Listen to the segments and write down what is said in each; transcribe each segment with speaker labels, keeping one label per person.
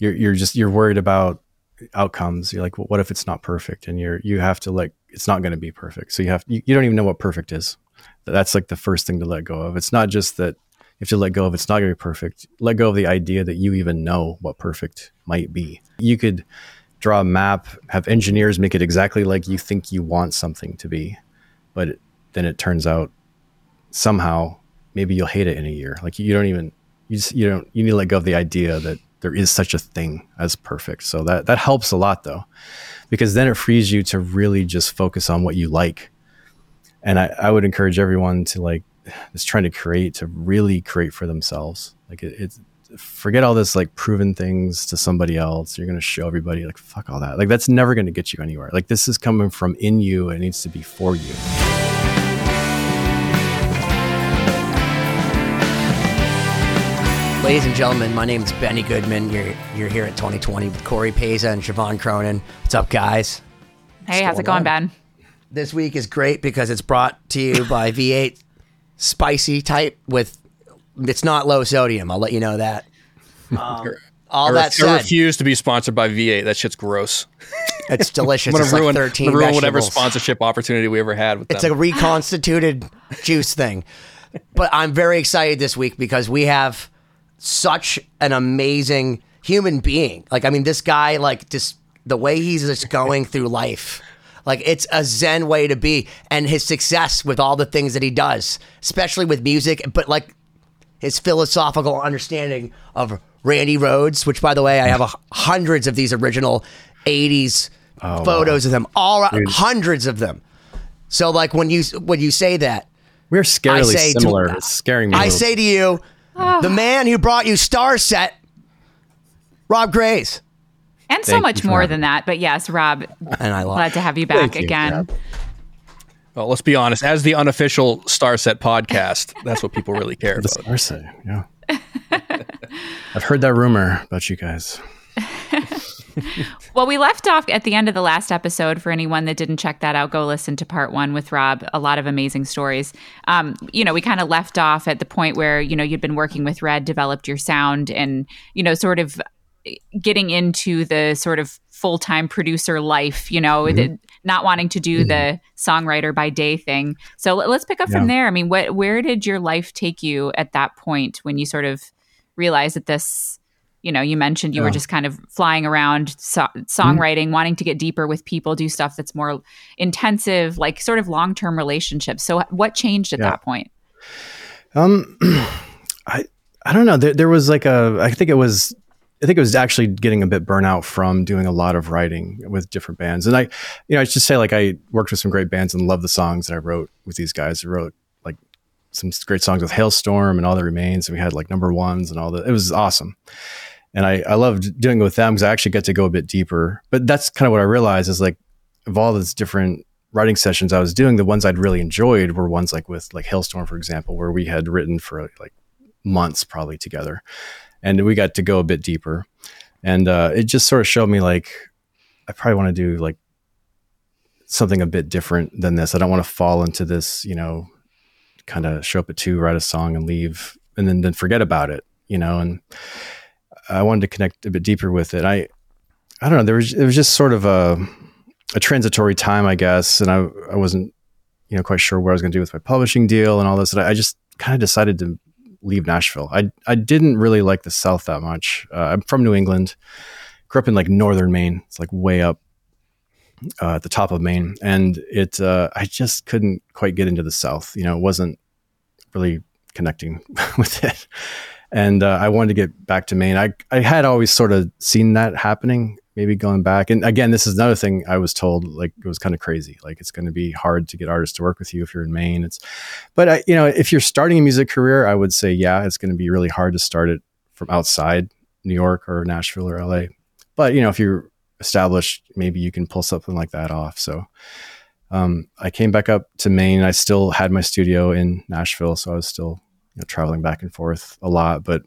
Speaker 1: you're you're just you're worried about outcomes. You're like, well, what if it's not perfect? And you're you have to like it's not going to be perfect. So you have you, you don't even know what perfect is. That's like the first thing to let go of. It's not just that you have to let go of it's not going to be perfect. Let go of the idea that you even know what perfect might be. You could draw a map, have engineers make it exactly like you think you want something to be, but it, then it turns out somehow maybe you'll hate it in a year. Like you don't even you just you don't you need to let go of the idea that there is such a thing as perfect. So that that helps a lot though, because then it frees you to really just focus on what you like. And I, I would encourage everyone to like is trying to create to really create for themselves. Like it, it's forget all this like proven things to somebody else. You're gonna show everybody like fuck all that. Like that's never gonna get you anywhere. Like this is coming from in you. It needs to be for you.
Speaker 2: Ladies and gentlemen, my name is Benny Goodman. You're you're here at 2020 with Cory Peza and Siobhan Cronin. What's up, guys?
Speaker 3: Hey, how's it going, Ben?
Speaker 2: This week is great because it's brought to you by V8 Spicy Type with it's not low sodium. I'll let you know that. Um, all
Speaker 4: I,
Speaker 2: that
Speaker 4: I refuse to be sponsored by V8. That shit's gross.
Speaker 2: it's delicious.
Speaker 4: I'm gonna
Speaker 2: it's
Speaker 4: ruin,
Speaker 2: like 13
Speaker 4: I'm gonna ruin whatever sponsorship opportunity we ever had with
Speaker 2: It's a reconstituted juice thing. But I'm very excited this week because we have such an amazing human being. Like, I mean, this guy, like, just the way he's just going through life. Like, it's a zen way to be. And his success with all the things that he does, especially with music, but like his philosophical understanding of Randy Rhoads, which, by the way, I have a, hundreds of these original 80s photos of them, all hundreds of them. So, like, when you when you say that,
Speaker 1: We're scarily
Speaker 2: say to-
Speaker 1: similar. it's scaring me.
Speaker 2: I say to you, the man who brought you Starset, Rob Graves.
Speaker 3: And so
Speaker 1: Thank
Speaker 3: much more
Speaker 1: having
Speaker 3: than that. But yes, Rob,
Speaker 2: And I love
Speaker 3: glad to have you back
Speaker 1: you,
Speaker 3: again.
Speaker 1: Rob.
Speaker 4: well, let's be honest. As the unofficial Starset podcast, that's what people really care
Speaker 1: The
Speaker 4: about.
Speaker 1: Starset, yeah. I've heard that rumor about you guys.
Speaker 3: Well, we left off at the end of the last episode. For anyone that didn't check that out, go listen to part one with Rob. A lot of amazing stories. Um, you know, we kind of left off at the point where you know you'd been working with Red, developed your sound, and you know, sort of eh, getting into the sort of full time producer life. You know, mm-hmm. the, not wanting to do the mm-hmm. songwriter by day thing. So let- let's pick up from there. I mean, what where did your life take you at that point when you sort of realized that this you know you mentioned you were just kind of flying around so- songwriting wanting to get deeper with people do stuff that's more intensive like sort of long-term relationships so what changed at
Speaker 1: Yeah.
Speaker 3: that point
Speaker 1: Um, I I don't know. There, there was like a. I think it was. I think it was actually getting a bit burnout from doing a lot of writing with different bands. And I, you know, I should say like I worked with some great bands and love the songs that I wrote with these guys. I wrote like some great songs with Halestorm and All That Remains. And we had like number ones and all that. It was awesome. And I, I loved doing it with them because I actually get to go a bit deeper. But that's kind of what I realized is like of all these different writing sessions I was doing, the ones I'd really enjoyed were ones like with like Halestorm, for example, where we had written for like months probably together. And we got to go a bit deeper. And uh, it just sort of showed me like I probably want to do like something a bit different than this. I don't want to fall into this, you know, kind of show up at two, write a song and leave and then, then forget about it, you know, and I wanted to connect a bit deeper with it. I, I don't know. There was, it was just sort of a, a transitory time, I guess. And I, I wasn't, you know, quite sure what I was going to do with my publishing deal and all this. And I, I just kind of decided to leave Nashville. I, I didn't really like the South that much. Uh, I'm from New England, grew up in like Northern Maine. It's like way up uh, at the top of Maine. And it, uh, I just couldn't quite get into the South. You know, it wasn't really connecting with it. And uh, I wanted to get back to Maine. I I had always sort of seen that happening, maybe going back. And again, this is another thing I was told like it was kind of crazy. Like it's going to be hard to get artists to work with you if you're in Maine. It's, but I, you know, if you're starting a music career, I would say yeah, it's going to be really hard to start it from outside New York or Nashville or LA. But you know, if you're established, maybe you can pull something like that off. So. Um, I came back up to Maine. I still had my studio in Nashville, so I was still you know, traveling back and forth a lot. But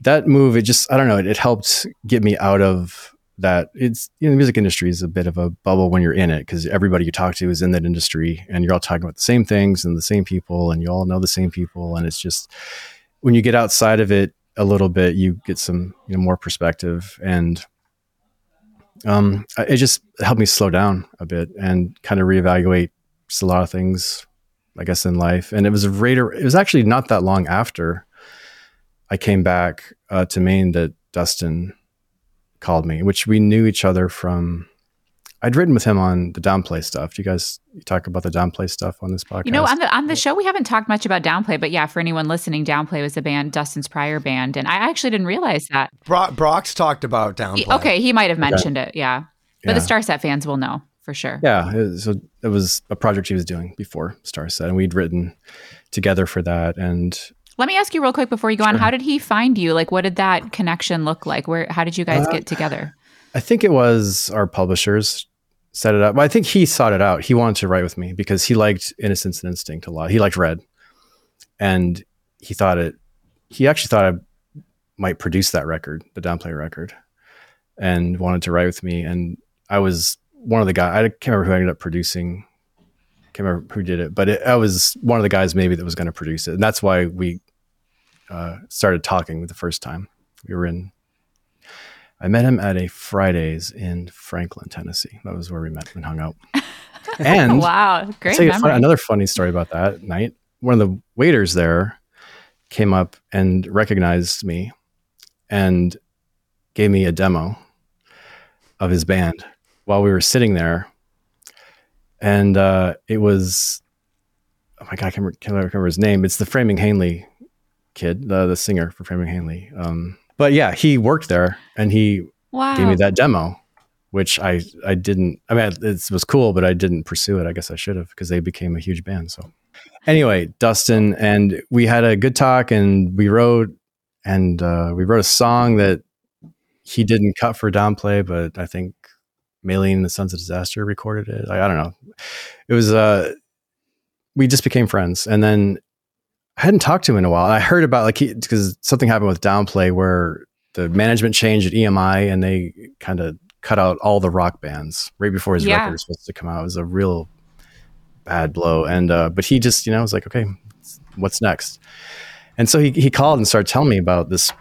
Speaker 1: that move, it just, I don't know, it, it helped get me out of that. It's, you know, the music industry is a bit of a bubble when you're in it because everybody you talk to is in that industry and you're all talking about the same things and the same people and you all know the same people. And it's just, when you get outside of it a little bit, you get some, you know, more perspective and, um, it just helped me slow down a bit and kind of reevaluate just a lot of things I guess, in life. And it was right, it was actually not that long after I came back uh, to Maine that Dustin called me, which we knew each other from. I'd written with him on the downplay stuff. Do you guys talk about the downplay stuff on this podcast?
Speaker 3: You know, on the on the show we haven't talked much about downplay, but yeah, for anyone listening, downplay was the band Dustin's prior band, and I actually didn't realize that.
Speaker 2: Bro- Brock's talked about downplay.
Speaker 3: He, okay, he might have mentioned okay. it, yeah, but yeah. the Starset fans will know for sure.
Speaker 1: Yeah, so it was a project he was doing before Starset, and we'd written together for that. And
Speaker 3: let me ask you real quick before you go sure. on: How did he find you? Like, what did that connection look like? Where? How did you guys uh, get together?
Speaker 1: I think it was our publishers set it up. Well, I think he sought it out. He wanted to write with me because he liked Innocence and Instinct a lot. He liked Red, and he thought it. He actually thought I might produce that record, the Downplay record, and wanted to write with me. And I was one of the guys. I can't remember who ended up producing. Can't remember who did it, but it, I was one of the guys maybe that was going to produce it, and that's why we uh, started talking the first time. We were in. I met him at a Fridays in Franklin, Tennessee. That was where we met and hung out. And
Speaker 3: wow, great!
Speaker 1: Fun, another funny story about that night. One of the waiters there came up and recognized me and gave me a demo of his band while we were sitting there, and uh, it was oh my god, I can't remember, can't remember his name. It's the Framing Hanley kid, the the singer for Framing Hanley. Um, but yeah, he worked there, and he wow. gave me that demo, which I I didn't. I mean, it was cool, but I didn't pursue it. I guess I should have because they became a huge band. So anyway, Dustin and we had a good talk, and we wrote and uh, we wrote a song that he didn't cut for downplay, but I think Maylene the Sons of Disaster recorded it. I, I don't know. It was uh we just became friends and then I hadn't talked to him in a while. I heard about like because something happened with Downplay where the management changed at EMI and they kind of cut out all the rock bands right before his yeah. record was supposed to come out. It was a real bad blow. And uh, but he just you know was like, okay, what's next? And so he he called and started telling me about this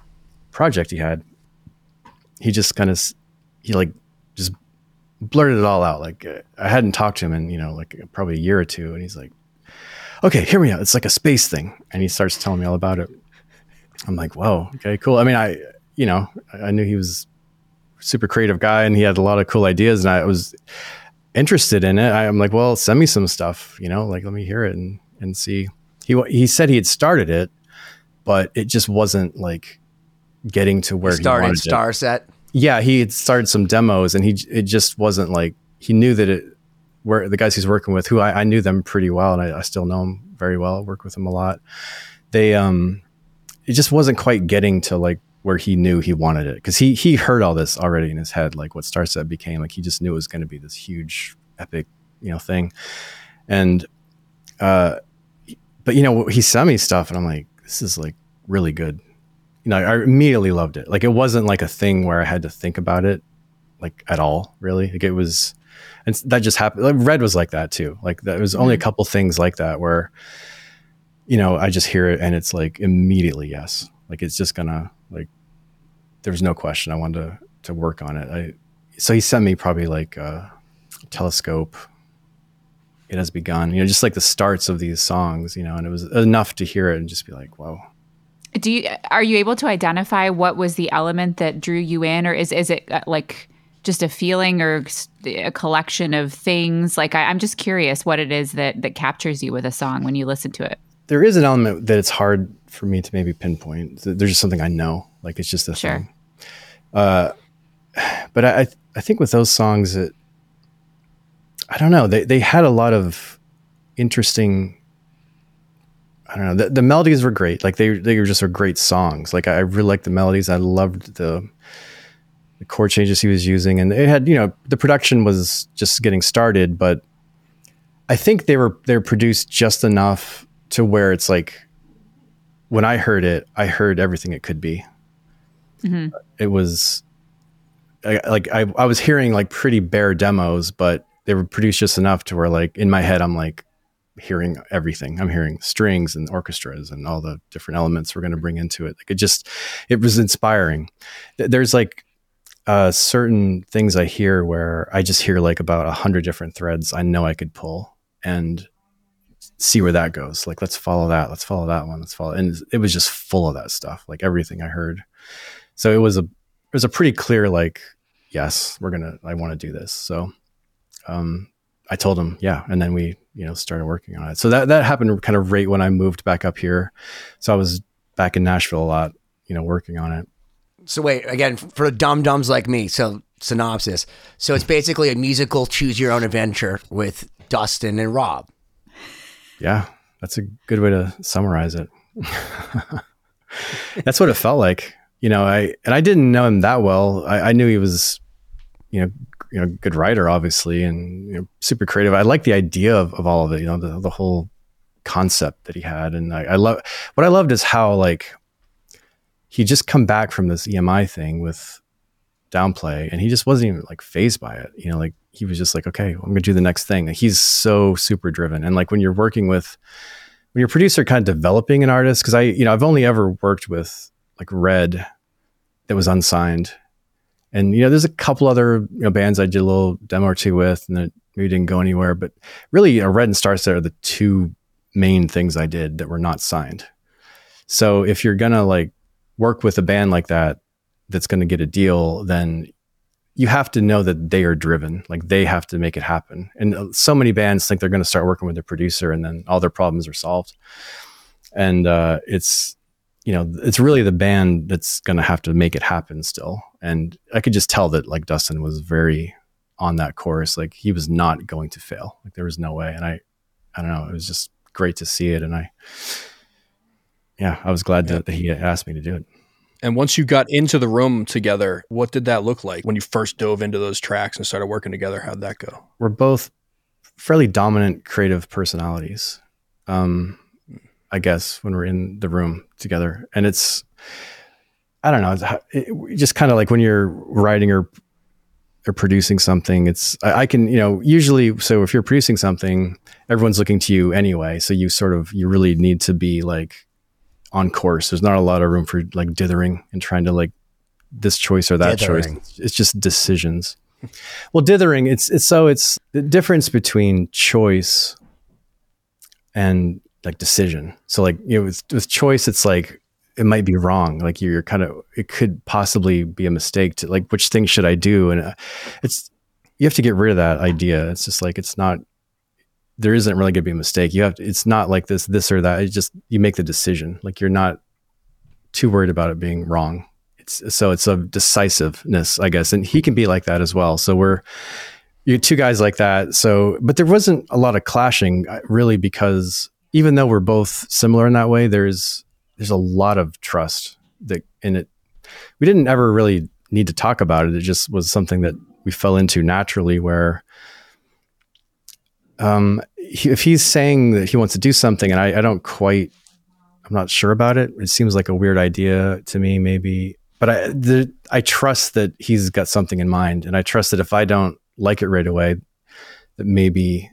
Speaker 1: project he had. He just kind of he like blurted it all out. Like uh, I hadn't talked to him in, you know, like probably a year or two. And he's like, okay, hear me out. It's like a space thing. And he starts telling me all about it. I'm like, whoa, okay, cool. I mean, I, you know, I knew he was super creative guy and he had a lot of cool ideas and I was interested in it. I, am like, well, send me some stuff, you know, like, let me hear it and, and see. He, he said he had started it, but it just wasn't like getting to where he
Speaker 2: started
Speaker 1: he
Speaker 2: Starset
Speaker 1: yeah, he had started some demos and he it just wasn't like he knew that it where the guys he's working with, who I, I knew them pretty well and I, I, still know them very well. I work with them a lot. They um it just wasn't quite getting to like where he knew he wanted it because he he heard all this already in his head, like what Starset became. Like he just knew it was going to be this huge, epic, you know, thing. And uh, but you know, he sent me stuff, and I'm like, this is like really good you know, I immediately loved it. Like it wasn't like a thing where I had to think about it like at all, really. Like it was, and that just happened. Like Red was like that too. Like there was only a mm-hmm. couple things like that where, you know, I just hear it and it's like immediately yes. Like it's just gonna like, there's no question I wanted to to work on it. I so he sent me probably like a telescope. It has begun, you know, just like the starts of these songs, you know, and it was enough to hear it and just be like, whoa,
Speaker 3: do you are you able to identify what was the element that drew you in, or is is it uh, like just a feeling or a collection of things? Like I, I'm just curious what it is that that captures you with a song when you listen to it.
Speaker 1: There is an element that it's hard for me to maybe pinpoint. There's just something I know, like it's just a
Speaker 3: Sure.
Speaker 1: thing. Uh, but I, I I think with those songs, it I don't know. They they had a lot of interesting. I don't know. The, the melodies were great. Like they they were just are great songs. Like I really liked the melodies. I loved the the chord changes he was using, and it had you know the production was just getting started, but I think they were they were produced just enough to where it's like when I heard it, I heard everything it could be. Mm-hmm. It was I, like I, I was hearing like pretty bare demos, but they were produced just enough to where like in my head I'm like hearing everything. I'm hearing strings and orchestras and all the different elements we're going to bring into it. Like it just it was inspiring. There's like uh, certain things I hear where I just hear like about a hundred different threads I know I could pull and see where that goes. Like let's follow that. Let's follow that one. Let's follow. And it was just full of that stuff. Like everything I heard. So it was a it was a pretty clear like yes we're gonna I want to do this. So um, I told him yeah, and then we you know started working on it. So that that happened kind of right when I moved back up here. So I was back in Nashville a lot, you know, working on it.
Speaker 2: So wait, again, for dumb dumbs like me. So synopsis. So it's basically a musical choose your own adventure with Dustin and Rob.
Speaker 1: Yeah, that's a good way to summarize it. that's what it felt like. You know, I and I didn't know him that well. I, I knew he was, you know, you know, good writer, obviously, and you know, super creative. I like the idea of, of all of it. You know, the the whole concept that he had, and I, I love what I loved is how like he just come back from this EMI thing with downplay, and he just wasn't even like phased by it. You know, like he was just like, okay, I'm gonna do the next thing. He's so super driven, and like when you're working with when you're producer, kind of developing an artist, because I, you know, I've only ever worked with like Red that was unsigned, and you know, there's a couple other you know bands I did a little demo or two with, and that maybe didn't go anywhere. But really, know, Red and Starset are the two main things I did that were not signed. So if you're gonna like work with a band like that that's to get a deal, then you have to know that they are driven. Like they have to make it happen. And uh, so many bands think they're to start working with their producer, and then all their problems are solved. And uh, it's you know it's really the band that's going to have to make it happen still. And I could just tell that like Dustin was very on that course. Like he was not going to fail. Like there was no way. And I I don't know. It was just great to see it. And I yeah, I was glad that, that he asked me to do it.
Speaker 4: And once you got into the room together, what did that look like when you first dove into those tracks and started working together? How'd that go?
Speaker 1: we're both fairly dominant creative personalities um i guess when we're in the room together and it's i don't know it's, it, just kind of like when you're writing or or producing something it's I, I can you know usually so if you're producing something everyone's looking to you anyway so you sort of you really need to be like on course there's not a lot of room for like dithering and trying to like this choice or that
Speaker 2: Dithering.
Speaker 1: choice it's just decisions well, dithering, it's it's so it's the difference between choice and like decision. So like you know, with, with choice, it's like it might be wrong. Like you're kind of it could possibly be a mistake to like which thing should I do? And uh, it's you have to get rid of that idea. It's just like it's not. There isn't really going to be a mistake. You have to, it's not like this this or that. It's just you make the decision. Like you're not too worried about it being wrong. It's so it's a decisiveness, I guess, and he can be like that as well. So we're you two guys like that. So, but there wasn't a lot of clashing uh, really because even though we're both similar in that way, there's there's a lot of trust that in it. We didn't ever really need to talk about it. It just was something that we fell into naturally where um, he, if he's saying that he wants to do something and I, I don't quite I'm not sure about it. It seems like a weird idea to me, maybe. But I, the, I trust that he's got something in mind, and I trust that if I don't like it right away, that maybe,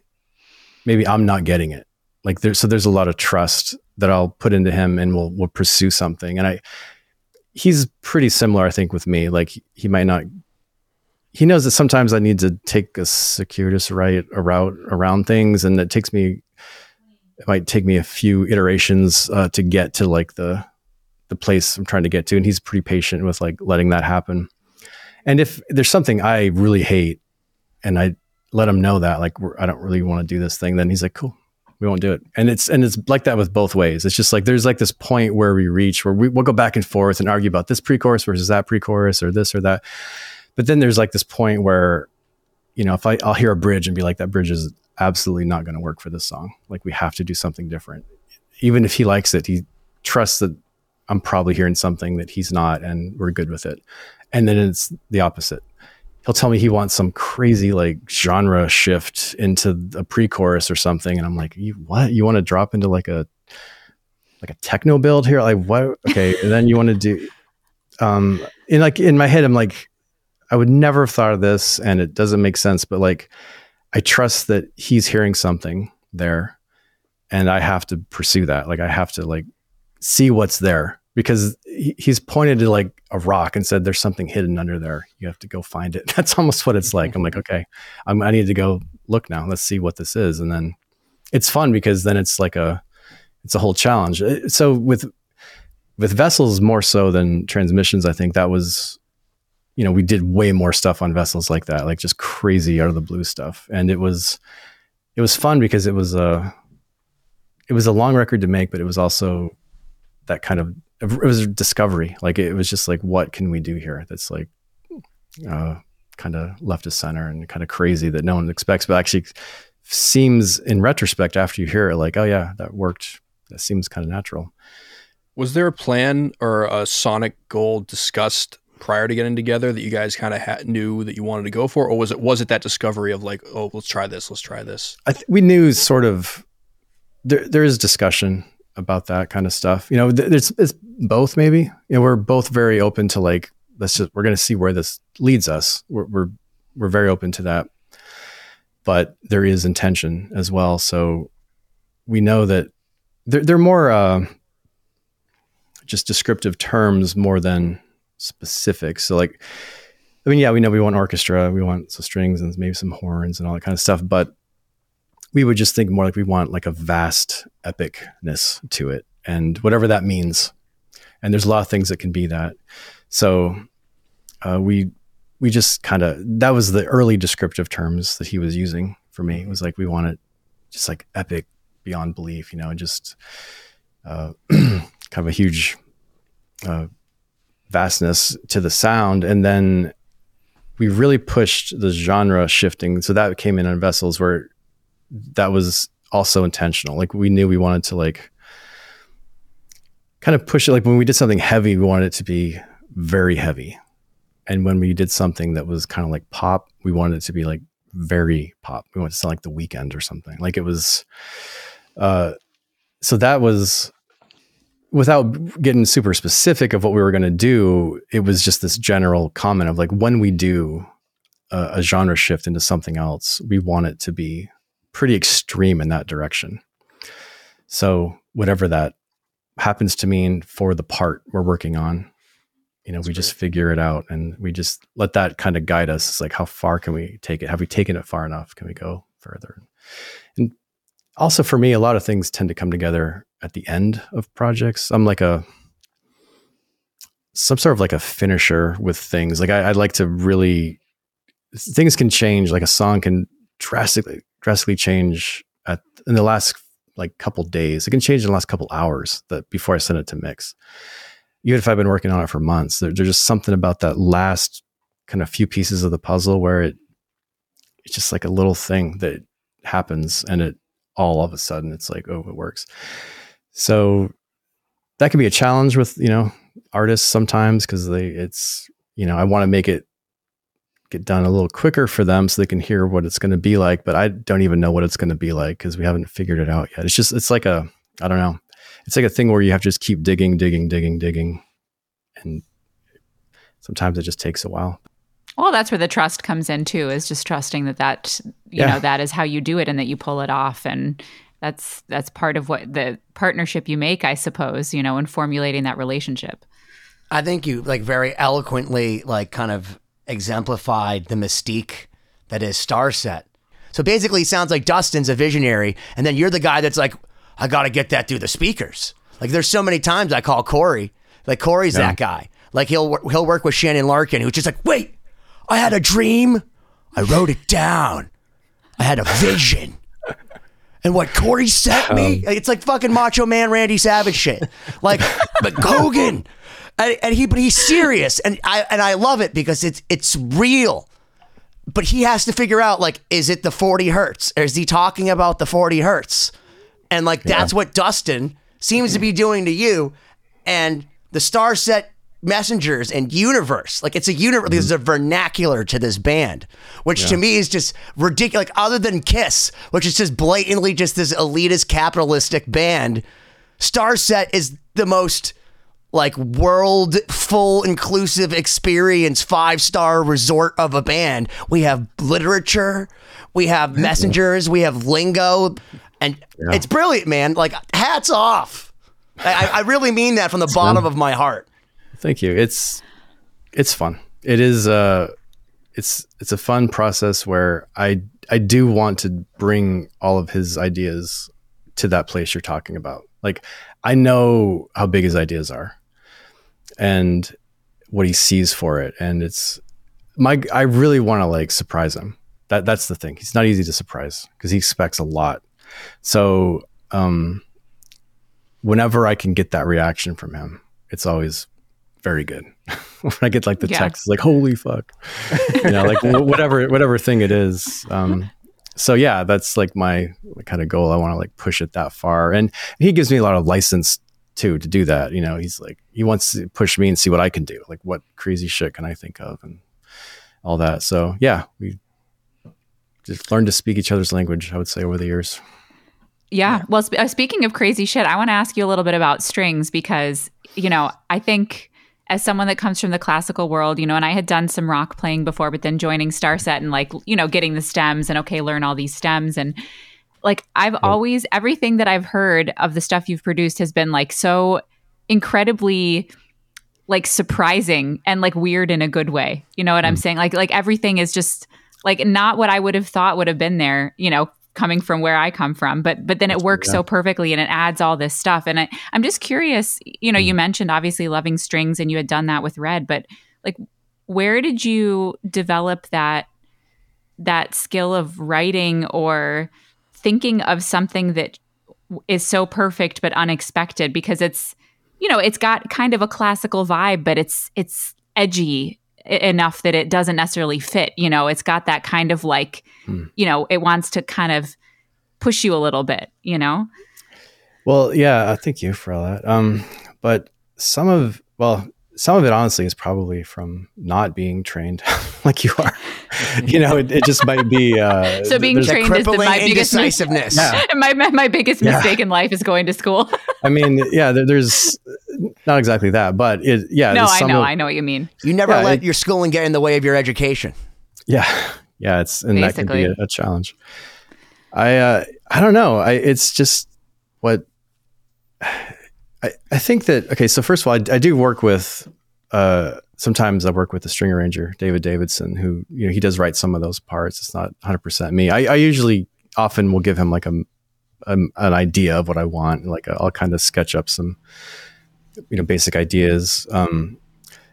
Speaker 1: maybe I'm not getting it. Like there's so there's a lot of trust that I'll put into him, and we'll we'll pursue something. And I, he's pretty similar, I think, with me. Like he might not. He knows that sometimes I need to take a circuitous right a route around things, and it takes me it might take me a few iterations uh, to get to like the the place I'm trying to get to, and he's pretty patient with like letting that happen. And if there's something I really hate, and I let him know that like I don't really want to do this thing, then he's like, "Cool, we won't do it. And it's and it's like that with both ways. It's just like there's like this point where we reach where we, we'll go back and forth and argue about this pre-chorus versus that pre-chorus or this or that. But then there's like this point where, you know, if I I'll hear a bridge and be like, that bridge is absolutely not going to work for this song. Like we have to do something different. Even if he likes it, he trusts that I'm probably hearing something that he's not, and we're good with it. And then it's the opposite he'll tell me he wants some crazy like genre shift into a pre-chorus or something. And i'm like you what? You want to drop into like a like a techno build here? Like what? Okay and then you want to do um in like in my head i'm like i would never have thought of this and it doesn't make sense but like i trust that he's hearing something there and i have to pursue that. Like i have to like see what's there because he's pointed to like a rock and said there's something hidden under there. You have to go find it. That's almost what it's like. I'm like okay I'm, i need to go look now. Let's see what this is. And then it's fun because then it's like a it's a whole challenge. Uh, so with with vessels more so than transmissions i think that was you know we did way more stuff on vessels like that like just crazy out of the blue stuff. And it was it was fun because it was a it was a long record to make but it was also that kind of it was a discovery. Like it was just like, what can we do here? That's like, uh, kind of left of center and kind of crazy that no one expects, but actually seems in retrospect after you hear it, like, oh yeah, that worked. That seems kind of natural.
Speaker 4: Was there a plan or a sonic goal discussed prior to getting together that you guys kind of ha- knew that you wanted to go for, or was it was it that discovery of like, oh, let's try this, let's try this?
Speaker 1: I th- we knew sort of there. There is discussion about that kind of stuff. You know, there's it's both maybe. You know, we're both very open to like let's just we're going to see where this leads us. We're we're we're very open to that. But there is intention as well, so we know that they're, they're more uh, just descriptive terms more than specifics. So like I mean, yeah, we know we want orchestra, we want some strings and maybe some horns and all that kind of stuff, but we would just think more like we want like a vast epicness to it and whatever that means. And there's a lot of things that can be that. So uh, we we just kind of that was the early descriptive terms that he was using for me. It was like we want it just like epic beyond belief you know just uh, kind of a huge uh, vastness to the sound. And then we really pushed the genre shifting. So that came in on vessels where that was also intentional. Like we knew we wanted to like kind of push it. Like when we did something heavy, we wanted it to be very heavy. And when we did something that was kind of like pop, we wanted it to be like very pop. We wanted to sound like the Weeknd or something. Like it was, uh, so that was without getting super specific of what we were going to do. It was just this general comment of like, when we do a, a genre shift into something else, we want it to be pretty extreme in that direction. So whatever that happens to mean for the part we're working on, you know, That's we great. just figure it out and we just let that kind of guide us. It's like, how far can we take it? Have we taken it far enough? Can we go further? And also for me, a lot of things tend to come together at the end of projects. I'm like a, some sort of like a finisher with things. Like I, I'd like to really, things can change. Like a song can drastically drastically change at in the last like couple days. It can change in the last couple hours that before I send it to mix. Even if I've been working on it for months, there, there's just something about that last kind of few pieces of the puzzle where it it's just like a little thing that happens and it all of a sudden it's like oh it works. So that can be a challenge with you know artists sometimes because they it's you know I want to make it get done a little quicker for them so they can hear what it's going to be like. But I don't even know what it's going to be like because we haven't figured it out yet. It's just, it's like a, I don't know. It's like a thing where you have to just keep digging, digging, digging, digging. And sometimes it just takes a while.
Speaker 3: Well, that's where the trust comes in too, is just trusting that that, you yeah. know, that is how you do it and that you pull it off. And that's, that's part of what the partnership you make, I suppose, you know, in formulating that relationship.
Speaker 2: I think you like very eloquently, like kind of exemplified the mystique that is Starset. So basically, it sounds like Dustin's a visionary, and then you're the guy that's like, I got to get that through the speakers. Like, there's so many times I call Corey, like Corey's yeah. that guy. Like he'll he'll work with Shannon Larkin, who's just like, wait, I had a dream, I wrote it down, I had a vision, and what Corey sent me.
Speaker 1: Um,
Speaker 2: it's like fucking Macho Man Randy Savage shit. Like, but Gogan, and, and he, but he's serious, and I and I love it because it's it's real. But he has to figure out like, is it the forty hertz? Or is he talking about the forty hertz? And like that's what Dustin seems to be doing to you, and the Starset messengers and universe like it's a universe mm-hmm. there's a vernacular to this band which to me is just ridiculous like other than kiss which is just blatantly just this elitist capitalistic band starset is the most like world full inclusive experience five star resort of a band. We have literature we have messengers we have lingo and it's brilliant man. Like hats off. I, I really mean that from the bottom of my heart.
Speaker 1: Thank you. It's it's fun. It is uh it's it's a fun process where I I do want to bring all of his ideas to that place you're talking about. Like I know how big his ideas are and what he sees for it and it's my I really want to like surprise him. That that's the thing. He's not easy to surprise because he expects a lot. So um whenever I can get that reaction from him, it's always very good. when I get like the
Speaker 3: Yeah.
Speaker 1: text, like "Holy fuck," you know, like whatever whatever thing it is. Um, so yeah, that's like my kind of goal. I want to like push it that far, and he gives me a lot of license too to do that. You know, he's like he wants to push me and see what I can do. Like what crazy shit can I think of and all that. So yeah, we just learned to speak each other's language. I would say over the years.
Speaker 3: Yeah. Well, sp- uh, speaking of crazy shit, I want to ask you a little bit about strings because, you know, I think as someone that comes from the classical world, you know, and I had done some rock playing before, but then joining Starset and like, you know, getting the stems and okay, learn all these stems. And like, I've oh. always, everything that I've heard of the stuff you've produced has been like so incredibly like surprising and like weird in a good way. You know what I'm hmm. saying? Like, like everything is just like not what I would have thought would have been there, you know, coming from where I come from. But but then it works so perfectly and it adds all this stuff. And I, I'm just curious, you know, you hmm. mentioned obviously loving strings and you had done that with Red, but like where did you develop that that skill of writing or thinking of something that is so perfect but unexpected because it's you know it's got kind of a classical vibe but it's it's edgy enough that it doesn't necessarily fit you know? It's got that kind of like you know it wants to kind of push you a little bit you know?
Speaker 1: Well, yeah, thank you for all that. Um, but some of well, some of it honestly is probably from not being trained like you are. you know, it, it just might be. Uh,
Speaker 3: so being trained is the, my biggest mis-
Speaker 2: indecisiveness
Speaker 1: Yeah.
Speaker 3: my, my, my biggest
Speaker 1: Yeah.
Speaker 3: mistake in life is going to school
Speaker 1: I mean, yeah, there, there's not exactly that, but it, yeah.
Speaker 3: no
Speaker 1: there's
Speaker 3: i know
Speaker 1: of-
Speaker 3: i know what you mean
Speaker 2: you never
Speaker 1: Yeah,
Speaker 2: let
Speaker 1: it-
Speaker 2: your schooling get in the way of your education
Speaker 1: Yeah, yeah, it's and that can be a, a challenge. I uh, I don't know. I it's just what I I think that okay. So first of all, I, I do work with. Uh, sometimes I work with the string arranger David Davidson, who you know he does write some of those parts. It's not 100 percent me. I, I usually often will give him like a, a an idea of what I want. Like I'll kind of sketch up some you know basic ideas. Um,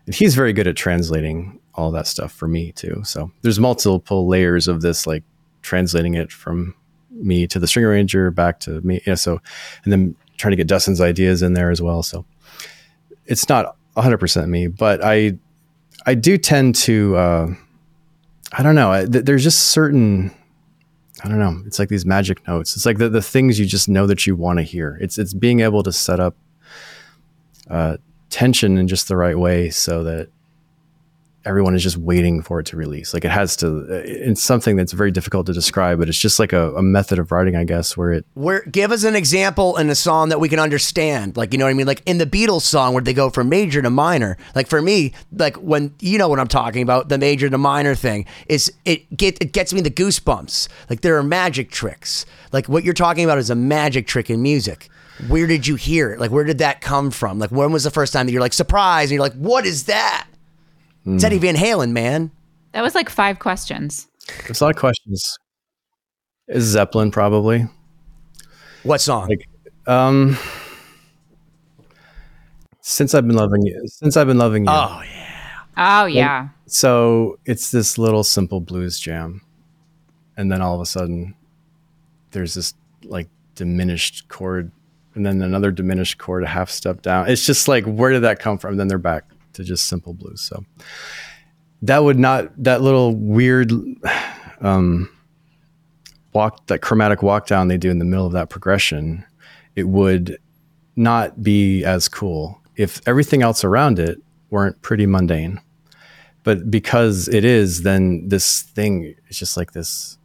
Speaker 1: and he's very good at translating all that stuff for me too. So there's multiple layers of this, like translating it from me to the string arranger back to me. Yeah. So, and then trying to get Dustin's ideas in there as well. So it's not 100% me, but I, I do tend to, uh, I don't know. I, th- there's just certain, I don't know. It's like these magic notes. It's like the, the things you just know that you want to hear. It's, it's being able to set up, uh, tension in just the right way so that everyone is just waiting for it to release. Like it has to, uh, it's something that's very difficult to describe, but it's just like a, a method of writing, I guess, where it,
Speaker 2: Where give us an example in a song that we can understand. Like, you know what I mean? Like in the Beatles song where they go from major to minor. Like for me, like when you know what I'm talking about, the major to minor thing is it get it gets me the goosebumps. Like there are magic tricks. Like what you're talking about is a magic trick in music. Where did you hear it? Like where did that come from? Like when was the first time that you're like surprised and you're like, what is that? It's Eddie Van Halen, man.
Speaker 3: that was like five questions
Speaker 1: there's a lot of questions. Is Zeppelin probably?
Speaker 2: What song?
Speaker 1: Like, um, since I've been loving you, since I've been loving you.
Speaker 2: oh yeah.
Speaker 3: oh yeah
Speaker 1: So it's this little simple blues jam. And then all of a sudden there's this like diminished chord and then another diminished chord a half step down. It's just like where did that come from? And then they're back to just simple blues. So that would not that little weird um walk that chromatic walk down they do in the middle of that progression, it would not be as cool if everything else around it weren't pretty mundane. But because it is, then this thing is just like this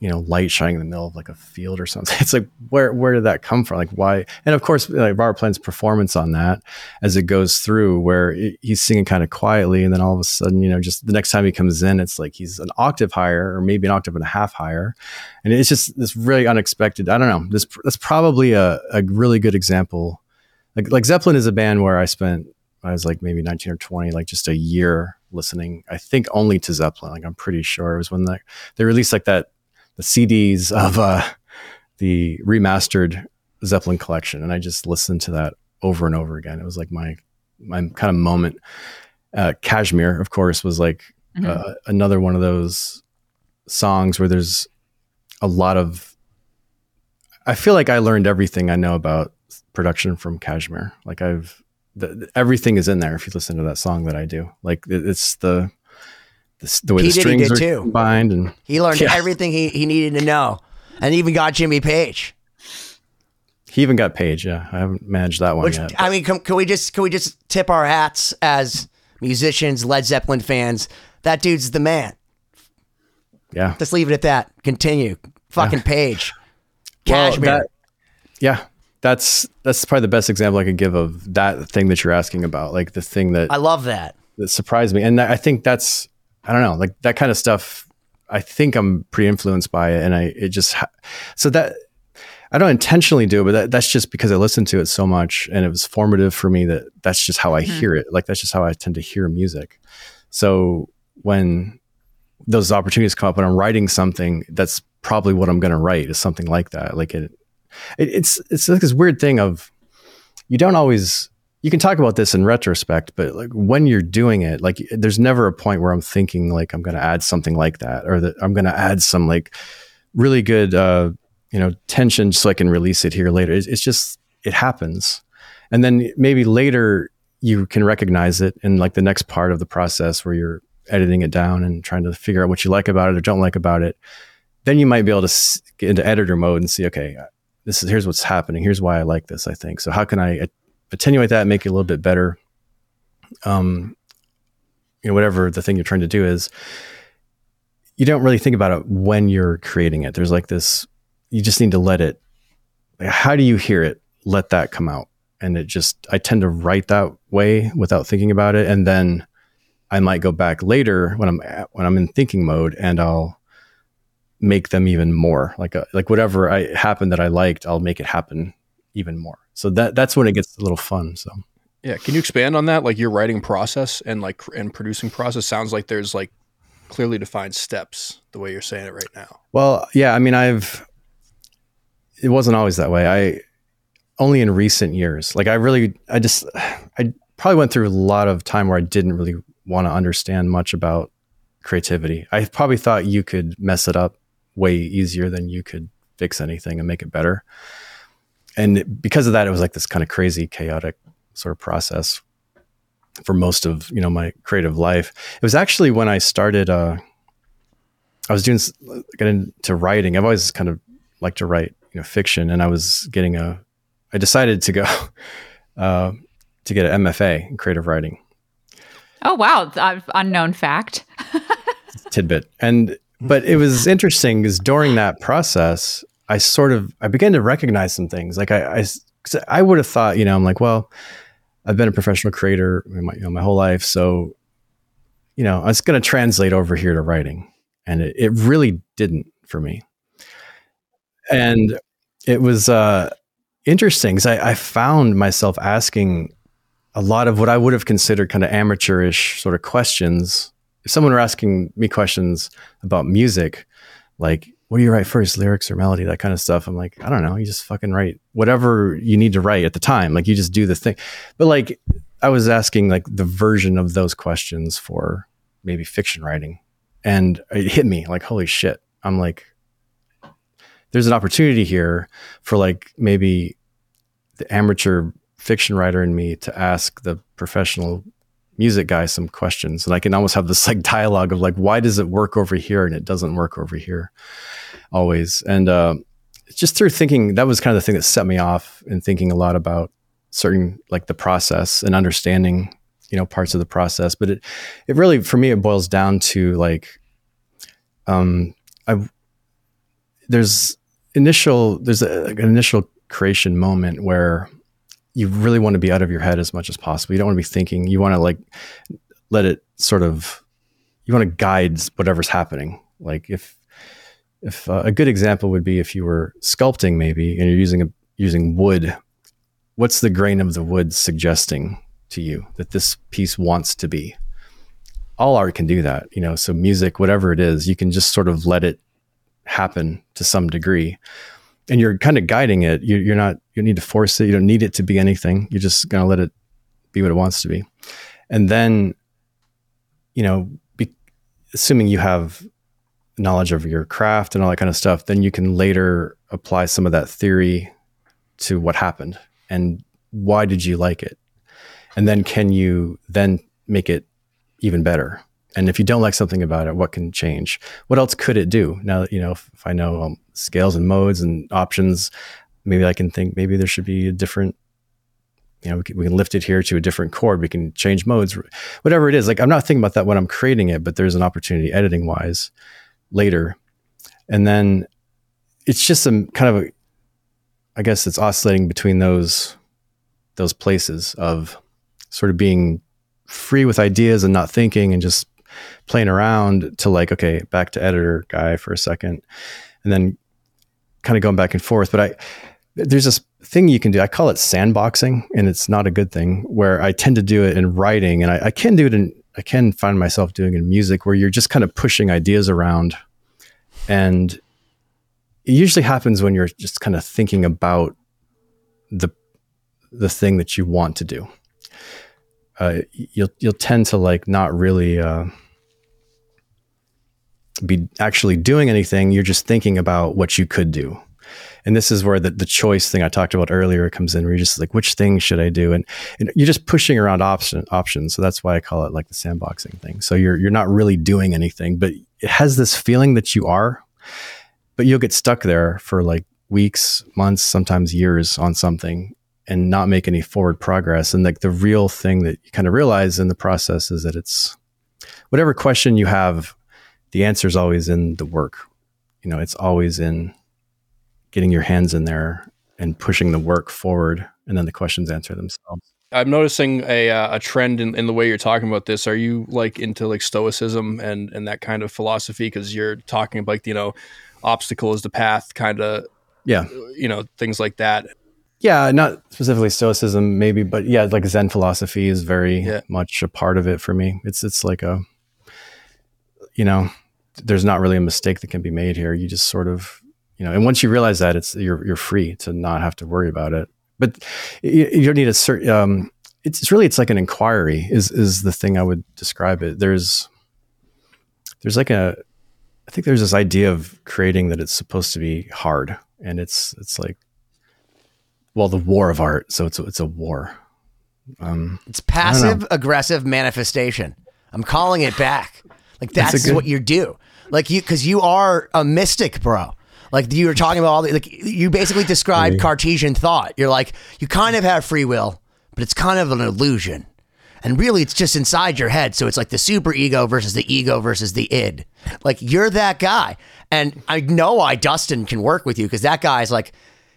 Speaker 1: you know light shining in the middle of like a field or something. It's like where where did that come from? Like why? And of course like robert plant's performance on that as it goes through where it, he's singing kind of quietly and then all of a sudden you know just the next time he comes in it's like he's an octave higher or maybe an octave and a half higher. And it's just this really unexpected i don't know this that's probably a, a really good example. Like like zeppelin is a band where i spent i was like maybe 19 or 20 like just a year listening i think only to zeppelin. Like i'm pretty sure it was when they, they released like that the CDs of uh, the remastered Zeppelin collection, and I just listened to that over and over again. It was like my my kind of moment. Uh, Kashmir, of course, was like mm-hmm. uh, another one of those songs where there's a lot of. I feel like I learned everything I know about production from Kashmir. Like I've the, everything is in there if you listen to that song that I do. Like it's the the, the way he the strings are too. combined, and
Speaker 2: he learned yeah. everything he, he needed to know, and even got Jimmy Page.
Speaker 1: He even got Page. Yeah, I haven't managed that one Which, yet.
Speaker 2: I mean, can, can we just can we just tip our hats as musicians, Led Zeppelin fans? That dude's the man.
Speaker 1: Yeah.
Speaker 2: Let's leave it at that. Continue. Fucking yeah. Page. Kashmir. Well, that,
Speaker 1: yeah. That's that's probably the best example I could give of that thing that you're asking about. Like the thing that
Speaker 2: I love that.
Speaker 1: That surprised me. And I think that's I don't know, like that kind of stuff. I think I'm pretty influenced by it, and I it just ha- so that I don't intentionally do it, but that, that's just because I listened to it so much and it was formative for me that that's just how I mm-hmm. hear it. Like that's just how I tend to hear music. So when those opportunities come up and I'm writing something, that's probably what I'm going to write is something like that. Like it, it it's it's like this weird thing of you don't always you can talk about this in retrospect, but like when you're doing it, like there's never a point where I'm thinking like I'm going to add something like that or that I'm going to add some like really good, uh, you know, tension so I can release it here later. It's, it's just, it happens. And then maybe later you can recognize it in like the next part of the process where you're editing it down and trying to figure out what you like about it or don't like about it. Then you might be able to get into editor mode and see, okay, this is, here's what's happening. Here's why I like this, I think. So how can I attenuate that, make it a little bit better. Um, you know, whatever the thing you're trying to do is, you don't really think about it when you're creating it. There's like this, you just need to let it. How do you hear it? Let that come out, and it just. I tend to write that way without thinking about it, and then I might go back later when I'm at, when I'm in thinking mode, and I'll make them even more like a, like whatever I happened that I liked, I'll make it happen even more. So that that's when it gets a little fun. So
Speaker 4: yeah, can you expand on that? Like your writing process and like and producing process sounds like there's like clearly defined steps the way you're saying it right now.
Speaker 1: Well, yeah, I mean, I've it wasn't always that way. I only in recent years. Like I really I just I probably went through a lot of time where I didn't really want to understand much about creativity. I probably thought you could mess it up way easier than you could fix anything and make it better and because of that, it was like this kind of crazy, chaotic sort of process for most of you know my creative life. It was actually when I started. Uh, I was doing getting into writing. I've always kind of liked to write, you know, fiction, and I was getting a. I decided to go uh, to get an MFA in creative writing.
Speaker 3: Oh wow, uh, unknown fact.
Speaker 1: tidbit, and but it was interesting because during that process, I sort of I began to recognize some things. Like I I, I would have thought, you know, I'm like, well, I've been a professional creator my, you know, my whole life, so you know, I was going to translate over here to writing, and it, it really didn't for me. And it was uh, interesting because I, I found myself asking a lot of what I would have considered kind of amateurish sort of questions. If someone were asking me questions about music, like what do you write first, lyrics or melody, that kind of stuff? I'm like, I don't know. You just fucking write whatever you need to write at the time. Like you just do the thing. But like I was asking like the version of those questions for maybe fiction writing. And it hit me like, holy shit. I'm like, there's an opportunity here for like maybe the amateur fiction writer in me to ask the professional music guy some questions and i can almost have this like dialogue of like why does it work over here and it doesn't work over here? Always. And uh, just through thinking that was kind of the thing that set me off in thinking a lot about certain like the process and understanding you know parts of the process. But it it really for me it boils down to like um i there's initial there's a, an initial creation moment where you really want to be out of your head as much as possible. You don't want to be thinking. You want to like let it sort of you want to guide whatever's happening. Like if if uh, a good example would be if you were sculpting maybe and you're using a using wood what's the grain of the wood suggesting to you that this piece wants to be? All art can do that you know so music whatever it is you can just sort of let it happen to some degree and you're kind of guiding it you, you're not you need to force it you don't need it to be anything you're just going to let it be what it wants to be. And then you know be, assuming you have knowledge of your craft and all that kind of stuff then you can later apply some of that theory to what happened and why did you like it? And then can you then make it even better and if you don't like something about it what can change? What else could it do? Now that you know if, if i know um, scales and modes and options maybe i can think maybe there should be a different you know we can, we can lift it here to a different chord we can change modes whatever it is. Like i'm not thinking about that when i'm creating it but there's an opportunity editing wise later. And then it's just some kind of a i guess it's oscillating between those those places of sort of being free with ideas and not thinking and just playing around to like okay back to editor guy for a second and then kind of going back and forth. But i there's this thing you can do i call it sandboxing and it's not a good thing where i tend to do it in writing and i, I can do it in i can find myself doing it in music where you're just kind of pushing ideas around and it usually happens when you're just kind of thinking about the the thing that you want to do uh, you'll you'll tend to like not really uh, be actually doing anything. You're just thinking about what you could do, and this is where the the choice thing I talked about earlier comes in. Where you're just like, which thing should I do? And, and you're just pushing around option options. So that's why I call it like the sandboxing thing. So you're you're not really doing anything, but it has this feeling that you are, but you'll get stuck there for like weeks, months, sometimes years on something and not make any forward progress. And like the real thing that you kind of realize in the process is that it's whatever question you have, the answer is always in the work. You know, it's always in getting your hands in there and pushing the work forward, and then the questions answer themselves.
Speaker 4: I'm noticing a uh, a trend in, in the way you're talking about this. Are you like into like stoicism and and that kind of philosophy? Because you're talking about like you know, obstacle is the path, kind of
Speaker 1: yeah,
Speaker 4: you know things like that
Speaker 1: yeah not specifically stoicism maybe but yeah like zen philosophy is very
Speaker 4: Yeah.
Speaker 1: much a part of it for me. It's it's like a you know there's not really a mistake that can be made here. You just sort of you know and once you realize that it's you're you're free to not have to worry about it. But you, you don't need a certain um it's, it's really it's like an inquiry is is the thing i would describe it. There's there's like a i think there's this idea of creating that it's supposed to be hard. And it's it's like well the war of art so it's a, it's a war um
Speaker 2: It's passive aggressive manifestation. I'm calling it back. Like
Speaker 1: That's
Speaker 2: that's,
Speaker 1: good-
Speaker 2: what you do. Like you, because you are a mystic, bro. Like you were talking about all the, like you basically described
Speaker 1: Really?
Speaker 2: Cartesian thought. You're like you kind of have free will, but it's kind of an illusion. And really, it's just inside your head. So it's like the super ego versus the ego versus the id. Like you're that guy. And I know why Dustin can work with you because that guy's like,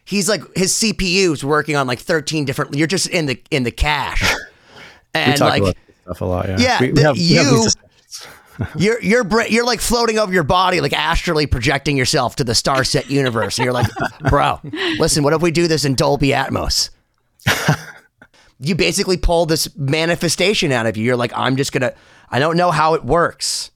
Speaker 2: he's like his CPU is working on like 13 different. You're just in the in the cache. And like
Speaker 1: stuff a lot yeah
Speaker 2: Yeah,
Speaker 1: we, we have, we have these
Speaker 2: you- you're you're you're like floating over your body, like astrally projecting yourself to the Starset universe. And you're like, bro, listen, what if we do this in Dolby Atmos? you basically pull this manifestation out of you. You're like, I'm just gonna. I don't know how it works,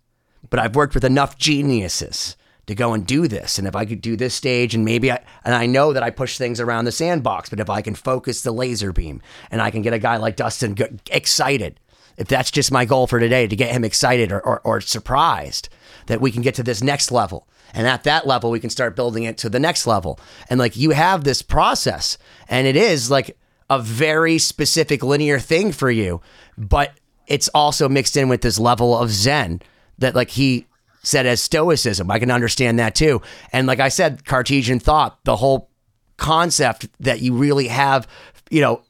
Speaker 2: but I've worked with enough geniuses to go and do this. And if I could do this stage, and maybe I and I know that I push things around the sandbox, but if I can focus the laser beam, and I can get a guy like Dustin excited if that's just my goal for today to get him excited or, or, or surprised that we can get to this next level. And at that level, we can start building it to the next level. And like you have this process, and it is like a very specific linear thing for you, but it's also mixed in with this level of Zen that like he said as stoicism. I can understand that too. And like I said, Cartesian thought, the whole concept that you really have, you know,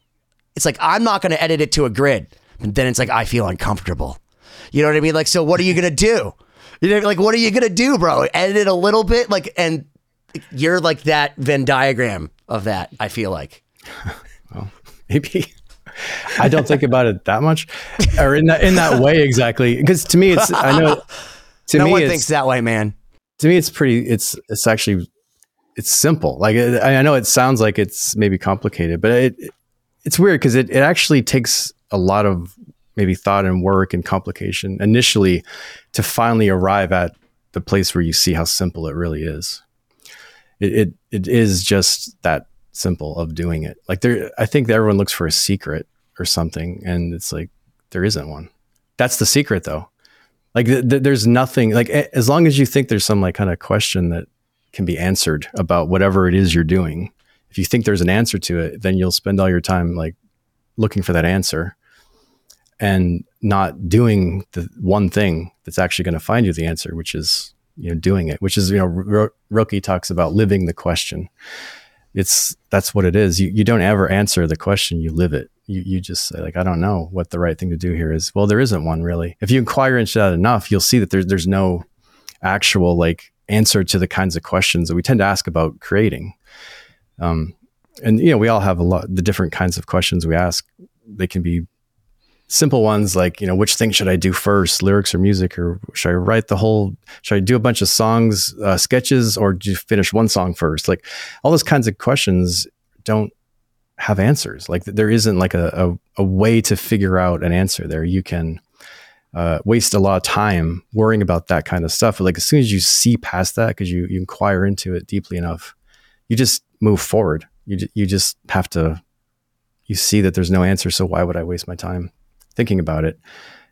Speaker 2: it's like I'm not going to edit it to a grid. But then it's like I feel uncomfortable. You know what I mean? Like, so what are you going to do? You know, like, what are you going to do, bro? Edit it a little bit? Like, and you're like that Venn diagram of that, I feel like.
Speaker 1: well, maybe. I don't think about it that much, or in that in that way exactly. Because to me, it's I know.
Speaker 2: To no me, one thinks that way, man.
Speaker 1: To me, it's pretty. It's it's actually it's simple. Like I know it sounds like it's maybe complicated, but it it's weird because it it actually takes a lot of maybe thought and work and complication initially to finally arrive at the place where you see how simple it really is. It it, it is just that simple of doing it. Like there, I think everyone looks for a secret or something, and it's like there isn't one. That's the secret, though. Like th- th- there's nothing. Like a- as long as you think there's some like kind of question that can be answered about whatever it is you're doing. If you think there's an answer to it, then you'll spend all your time like looking for that answer and not doing the one thing that's actually going to find you the answer, which is you know doing it. Which is you know R- Rilke talks about living the question it's that's what it is. You you don't ever answer the question, you live it. You you just say like I don't know what the right thing to do here is. Well, there isn't one really. If you inquire into that enough, you'll see that there's there's no actual like answer to the kinds of questions that we tend to ask about creating. Um, and you know, we all have a lot the different kinds of questions we ask. They can be simple ones like you know which thing should i do first lyrics or music or should i write the whole should i do a bunch of songs uh, sketches or do you finish one song first? Like all those kinds of questions don't have answers. Like there isn't like a, a, a way to figure out an answer there. You can uh, waste a lot of time worrying about that kind of stuff. But like as soon as you see past that because you, you inquire into it deeply enough you just move forward. You, you just have to you see that there's no answer so why would i waste my time thinking about it.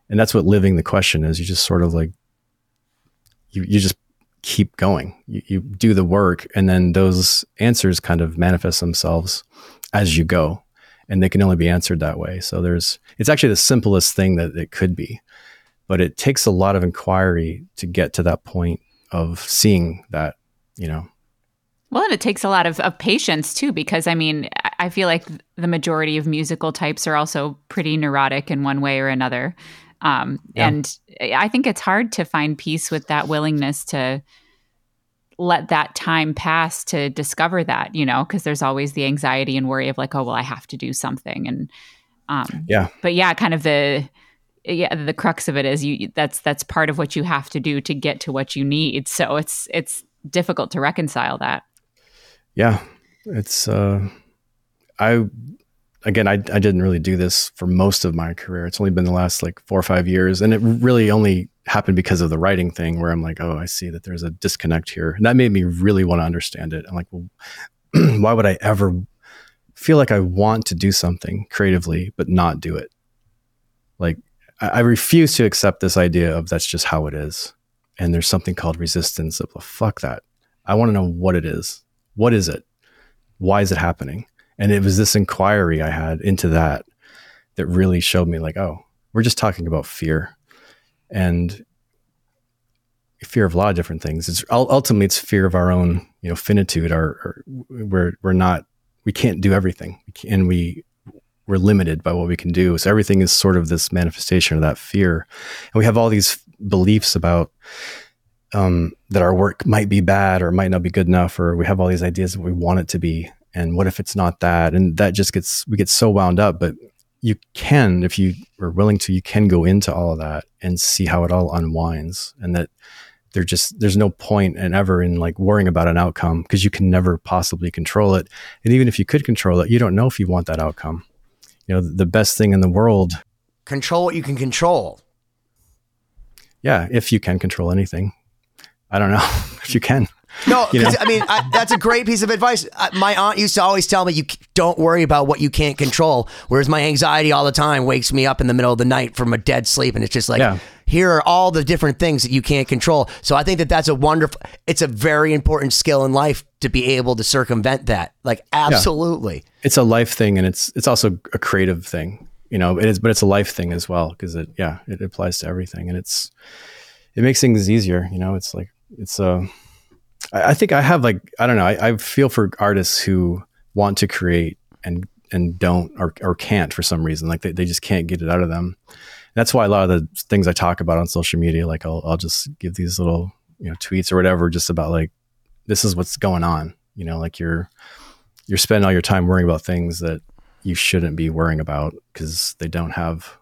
Speaker 1: And that's what living the question is. You just sort of like, you, you just keep going. You, you do the work, and then those answers kind of manifest themselves as you go. And they can only be answered that way. So there's, it's actually the simplest thing that it could be, but it takes a lot of inquiry to get to that point of seeing that, you know,
Speaker 3: well, and it takes a lot of, of patience too, because I mean, I feel like the majority of musical types are also pretty neurotic in one way or another. Um, yeah. And I think it's hard to find peace with that willingness to let that time pass to discover that, you know, because there's always the anxiety and worry of like, oh, well, I have to do something. And um,
Speaker 1: yeah,
Speaker 3: but yeah, kind of the yeah the crux of it is you that's that's part of what you have to do to get to what you need. So it's it's difficult to reconcile that
Speaker 1: yeah, it's uh, I again I I didn't really do this for most of my career. It's only been the last like four or five years, and it really only happened because of the writing thing, where I'm like, oh, I see that there's a disconnect here, and that made me really want to understand it. I'm like, well, why would I ever feel like I want to do something creatively but not do it? Like I, refuse to accept this idea of that's just how it is, and there's something called resistance of well, fuck that. I want to know what it is what is it? Why is it happening? And it was this inquiry I had into that that really showed me like, oh, we're just talking about fear and fear of a lot of different things. It's ultimately it's fear of our own, you know, finitude. Our, our we're we're not we can't do everything, and we we're limited by what we can do. So everything is sort of this manifestation of that fear, and we have all these beliefs about um, that our work might be bad or might not be good enough, or we have all these ideas that we want it to be. And what if it's not that? And that just gets, we get so wound up. But you can, if you are willing to, you can go into all of that and see how it all unwinds. And that there just, there's no and ever in like worrying about an outcome because you can never possibly control it. And even if you could control it, you don't know if you want that outcome. You know, the best thing in the world.
Speaker 2: Control what you can control.
Speaker 1: Yeah, if you can control anything I don't know if you can.
Speaker 2: No,
Speaker 1: You know?
Speaker 2: I mean I, that's a great piece of advice. Uh, My aunt used to always tell me, "You don't worry about what you can't control." Whereas my anxiety all the time wakes me up in the middle of the night from a dead sleep, and it's just like,
Speaker 1: Yeah.
Speaker 2: here are all the different things that you can't control. So I think that that's a wonderful. It's a very important skill in life to be able to circumvent that. Like absolutely.
Speaker 1: it's a life thing and it's it's also a creative thing you know it is but it's a life thing as well because it yeah it applies to everything and it's it makes things easier you know it's like it's uh i, think i have like i don't know I, I feel for artists who want to create and and don't or, or can't for some reason like they, they just can't get it out of them. That's why a lot of the things i talk about on social media like i'll, I'll just give these little you know tweets or whatever just about like this is what's going on you know like you're you're spending all your time worrying about things that you shouldn't be worrying about because they don't have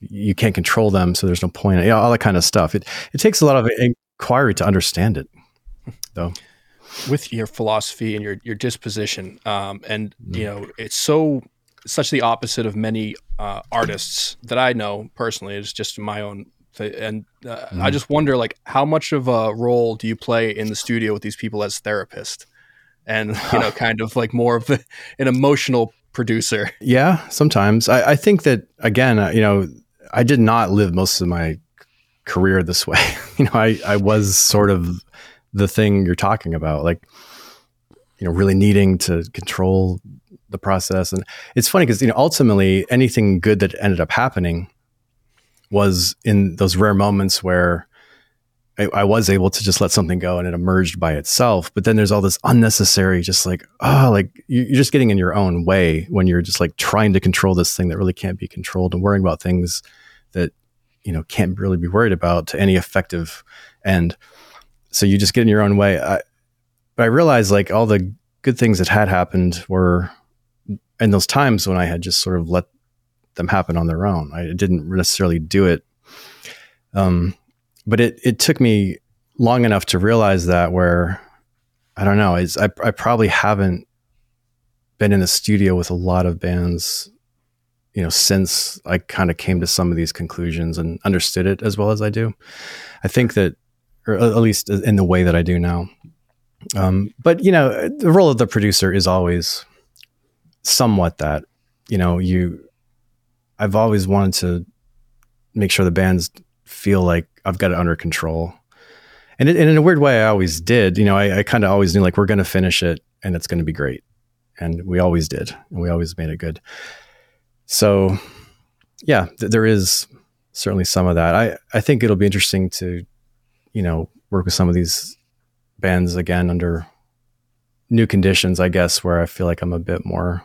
Speaker 1: you can't control them so there's no point yeah all that kind of stuff. It it takes a lot of inquiry to understand it though
Speaker 4: with your philosophy and your your disposition um, and
Speaker 1: Mm.
Speaker 4: you know it's so such the opposite of many uh, artists that i know personally it's just my own th- and uh,
Speaker 1: Mm.
Speaker 4: i just wonder like how much of a role do you play in the studio with these people as therapist and you know kind of like more of an emotional producer
Speaker 1: yeah sometimes i, I think that again uh, you know i did not live most of my career this way. You know i i was sort of the thing you're talking about like you know really needing to control the process. And it's funny because you know ultimately anything good that ended up happening was in those rare moments where I, I was able to just let something go and it emerged by itself. But then there's all this unnecessary just like oh like you- you're just getting in your own way when you're just like trying to control this thing that really can't be controlled and worrying about things that you know can't really be worried about to any effective end. So you just get in your own way. I, but i realized like all the good things that had happened were in those times when i had just sort of let them happen on their own. I didn't necessarily do it um, but it, it took me long enough to realize that where i don't know I, I probably haven't been in the studio with a lot of bands you know since i kind of came to some of these conclusions and understood it as well as i do. I think that or at least in the way that i do now. Um, but you know the role of the producer is always somewhat that you know you i've always wanted to make sure the bands feel like i've got it under control. And, it, and in a weird way i always did you know i, I kind of always knew like we're going to finish it and it's going to be great. And we always did and we always made it good so yeah th- there is certainly some of that i i think it'll be interesting to you know work with some of these bands again under new conditions i guess where i feel like i'm a bit more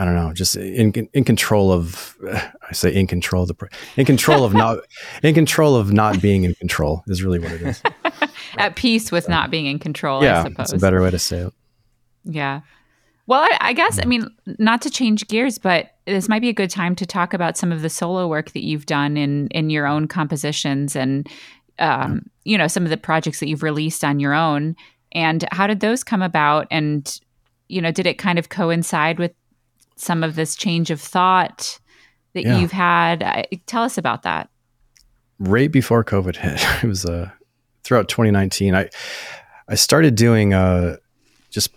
Speaker 1: I don't know, just in in control of. I say in control of the, in control of not, in control of not being in control is really what it is.
Speaker 3: At peace with not being in control, I
Speaker 1: yeah,
Speaker 3: suppose.
Speaker 1: that's a better way to say it.
Speaker 3: Yeah. Well, I, I guess, I mean, not to change gears, but this might be a good time to talk about some of the solo work that you've done in in your own compositions and, um, you know, some of the projects that you've released on your own. And how did those come about? And, you know, did it kind of coincide with some of this change of thought that
Speaker 1: Yeah.
Speaker 3: you've had? I, tell us about that.
Speaker 1: right before COVID hit. It was uh, throughout 2019. I I started doing uh, just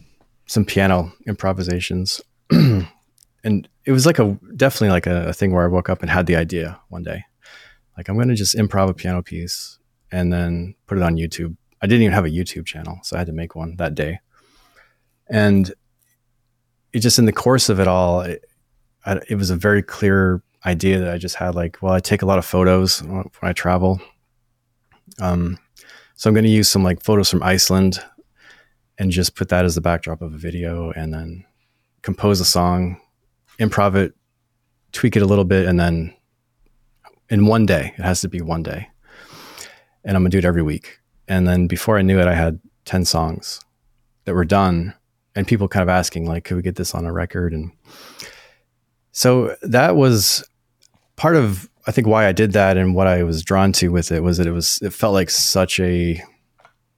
Speaker 1: some piano improvisations, and it was like a definitely like a, a thing where I woke up and had the idea one day, like I'm to just improv a piano piece and then put it on YouTube. I didn't even have a YouTube channel, so I had to make one that day, and it just in the course of it all, it, I, it was a very clear idea that I just had like, well, I take a lot of photos when I travel. Um, so I'm going to use some like photos from Iceland and just put that as the backdrop of a video and then compose a song, improv it, tweak it a little bit, and then in one day, it has to be one day. And I'm to do it every week. And then before I knew it, I had 10 songs that were done and people kind of asking like, could we get this on a record? And so that was part of I think why I did that and what I was drawn to with it was that it was it felt like such a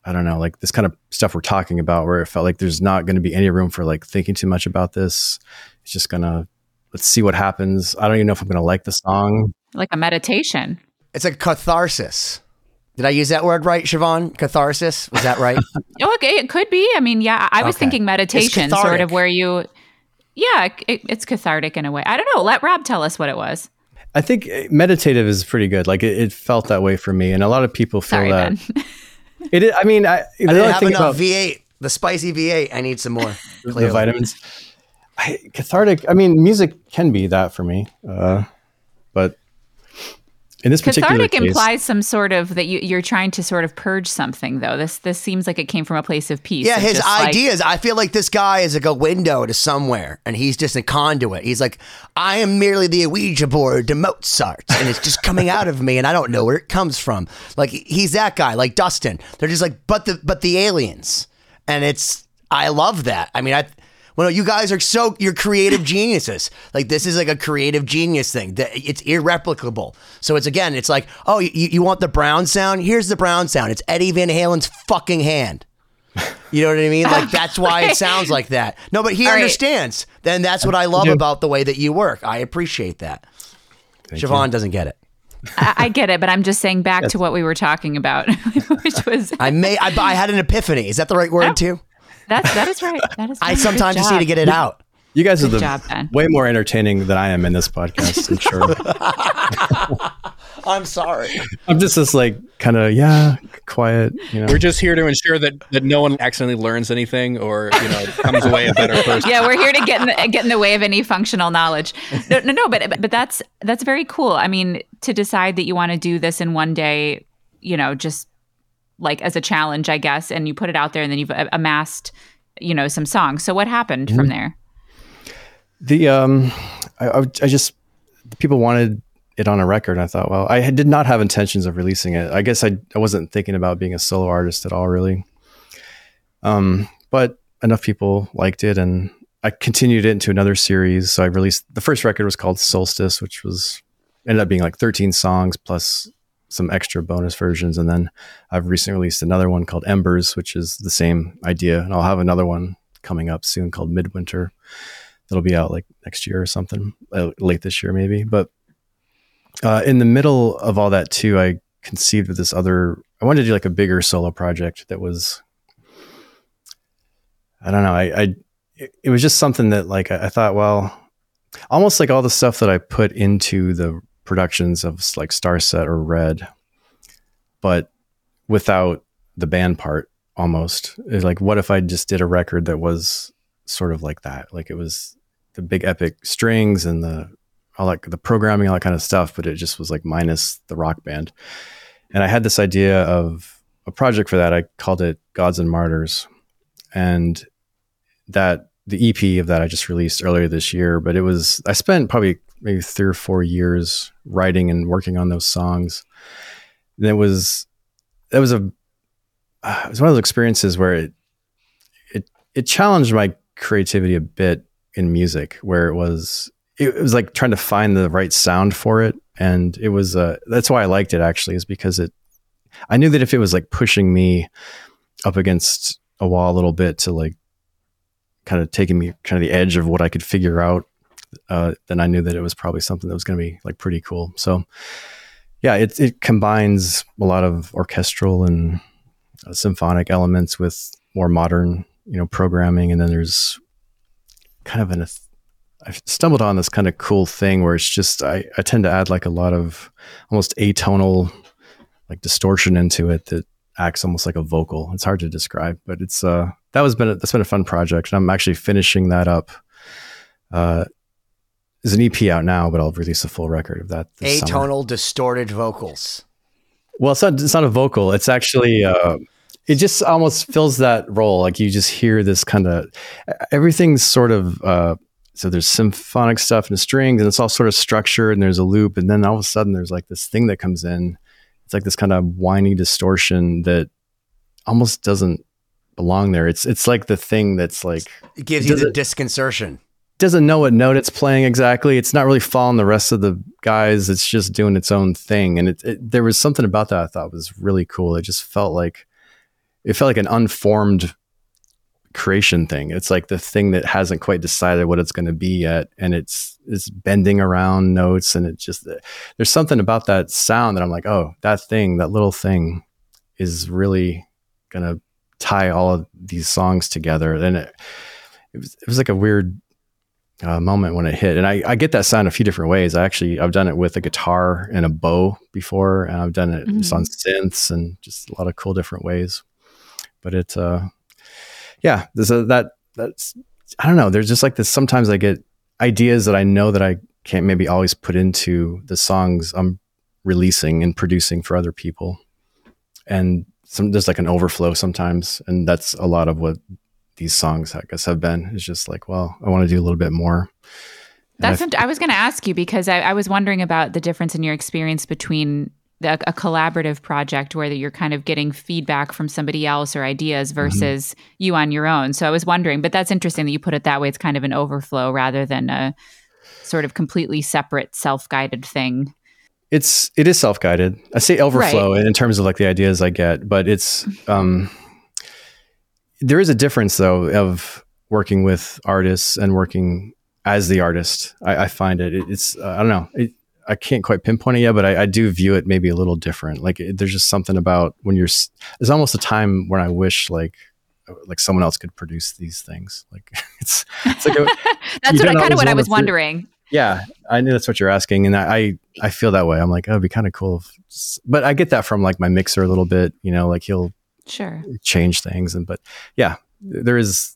Speaker 1: I don't know like this kind of stuff we're talking about where it felt like there's not going to be any room for like thinking too much about this. It's just gonna let's see what happens. I don't even know if I'm gonna like the song.
Speaker 3: Like a meditation.
Speaker 2: It's a catharsis. Did I use that word right, Siobhán? Catharsis? Was that right?
Speaker 3: Oh, okay, it could be. I mean, yeah, I was
Speaker 2: Okay.
Speaker 3: thinking meditation, sort of where you, yeah, it, it's cathartic in a way. I don't know. Let Rob tell us what it was.
Speaker 1: I think uh, meditative is pretty good. Like it, it felt that way for me, and a lot of people feel
Speaker 3: Sorry,
Speaker 1: that.
Speaker 3: Ben.
Speaker 1: It. Is, I mean, I,
Speaker 2: I
Speaker 1: only
Speaker 2: didn't have enough
Speaker 1: about
Speaker 2: V8. The spicy V8. I need some more.
Speaker 1: the vitamins, I, cathartic. I mean, music can be that for me, uh, but in this particular
Speaker 3: Cathartic
Speaker 1: case,
Speaker 3: implies some sort of that you, you're trying to sort of purge something, though. This this seems like it came from a place of peace.
Speaker 2: Yeah, his
Speaker 3: just, like-
Speaker 2: ideas. I feel like this guy is like a window to somewhere, and he's just a conduit. He's like, I am merely the Ouija board to Mozart, and it's just coming out of me, and I don't know where it comes from. Like he's that guy, like Dustin. They're just like, but the but the aliens, and it's. I love that. I mean, I. Well, you guys are so you're creative geniuses. Like this is like a creative genius thing. That it's irreplicable. So it's again, it's like, oh, you, you want the brown sound? Here's the brown sound. It's Eddie Van Halen's fucking hand. You know what I mean? Like that's why it sounds like that. No, but he
Speaker 3: All right.
Speaker 2: understands. Then that's what I love
Speaker 1: do.
Speaker 2: about the way that you work. I appreciate that. Siobhán doesn't get it.
Speaker 3: I, I get it, but I'm just saying back to what we were talking about, which was
Speaker 2: I may. I, I had an epiphany. Is that the right word oh. too?
Speaker 3: That's that is right. That is.
Speaker 2: I
Speaker 3: right. Good
Speaker 2: sometimes just need to get it out.
Speaker 1: you guys are the
Speaker 3: job, Ben.
Speaker 1: way more entertaining than I am in this podcast. I'm sure.
Speaker 2: I'm sorry.
Speaker 1: I'm just this like kind of yeah, quiet. You know,
Speaker 4: We're just here to ensure that, that no one accidentally learns anything or you know comes away a better person.
Speaker 3: yeah, we're here to get in the, get in the way of any functional knowledge. No, no, no, but but that's that's very cool. I mean, to decide that you want to do this in one day, you know, just like as a challenge, I guess, and you put it out there, and then you've amassed, you know, some songs. So what happened
Speaker 1: Mm-hmm.
Speaker 3: from there?
Speaker 1: the um, I, I, I just people wanted it on a record. I thought, well, I did not have intentions of releasing it. I guess I I wasn't thinking about being a solo artist at all, really. Um, but enough people liked it, and I continued it into another series. So I released the first record was called Solstice, which was ended up being like 13 songs plus some extra bonus versions, and then I've recently released another one called Embers, which is the same idea, and I'll have another one coming up soon called Midwinter. That'll be out like next year or something, uh, late this year maybe. But uh, in the middle of all that too, I conceived of this other. I wanted to do like a bigger solo project that was. I don't know. I, I it, was just something that like I, I thought, well, almost like all the stuff that I put into the productions of like Starset or Red, but without the band part. Almost It's like, what if I just did a record that was sort of like that? Like it was the big epic strings and the all like the programming, all that kind of stuff, but it just was like minus the rock band. And I had this idea of a project for that. I called it Gods and Martyrs, and that the EP of that I just released earlier this year. But it was I spent probably maybe three or four years writing and working on those songs. And it was that was a uh, it was one of those experiences where it it it challenged my creativity a bit in music, where it was it, was like trying to find the right sound for it, and it was uh that's why I liked it actually is because it I knew that if it was like pushing me up against a wall a little bit to like kind of taking me kind of the edge of what I could figure out, uh, then I knew that it was probably something that was going to be like pretty cool. So yeah, it it combines a lot of orchestral and uh, symphonic elements with more modern, you know, programming, and then there's kind of an I've stumbled on this kind of cool thing where it's just I, I tend to add like a lot of almost atonal like distortion into it that acts almost like a vocal. It's hard to describe, but it's uh that was been a, that's been a fun project. And I'm actually finishing that up. Uh, there's an EP out now, but I'll release a full record of that. this summer.
Speaker 2: Atonal distorted vocals.
Speaker 1: Well, it's not. It's not a vocal. It's actually. Uh, it just almost fills that role. Like you just hear this kind of everything's sort of. Uh, so there's symphonic stuff and strings, and it's all sort of structured, and there's a loop, and then all of a sudden there's like this thing that comes in. It's like this kind of whiny distortion that almost doesn't belong there. It's it's like the thing that's like
Speaker 2: It gives you the
Speaker 1: doesn't-
Speaker 2: disconcertion.
Speaker 1: Doesn't know what note it's playing exactly. It's not really following the rest of the guys. It's just doing its own thing. And it, it there was something about that I thought was really cool. It just felt like it felt like an unformed creation thing. It's like the thing that hasn't quite decided what it's going to be yet, and it's it's bending around notes, and it just there's something about that sound that I'm like, oh, that thing, that little thing, is really gonna tie all of these songs together. And it, it was it was like a weird uh, moment when it hit, and I, I get that sound a few different ways. I actually I've done it with a guitar and a bow before, and I've done it just on synths and just a lot of cool different ways. But it, uh, yeah, there's a that that's I don't know. There's just like this. Sometimes I get ideas that I know that I can't maybe always put into the songs I'm releasing and producing for other people, and some there's like an overflow sometimes, and that's a lot of what these songs I guess have been. Is just like, well, I want to do a little bit more.
Speaker 3: That's what I was going to ask you because I, I was wondering about the difference in your experience between the, a collaborative project where you're kind of getting feedback from somebody else or ideas versus you on your own. So I was wondering, but that's interesting that you put it that way. It's kind of an overflow rather than a sort of completely separate self-guided thing.
Speaker 1: It's it is self guided. I say overflow in terms of like the ideas I get, but it's um, there is a difference though of working with artists and working as the artist. I, I find it. it it's uh, I don't know. It, I can't quite pinpoint it yet, but I, I do view it maybe a little different. Like it, there's just something about when you're. There's almost a time when I wish like like someone else could produce these things. Like it's it's like a,
Speaker 3: That's what
Speaker 1: don't
Speaker 3: kind of what I was wondering.
Speaker 1: yeah, I knew that's what you're asking, and I I, I feel that way. I'm like, oh, it'd be kind of cool, if, but I get that from like my mixer a little bit. You know, like he'll
Speaker 3: Sure.
Speaker 1: change things, and but yeah, there is.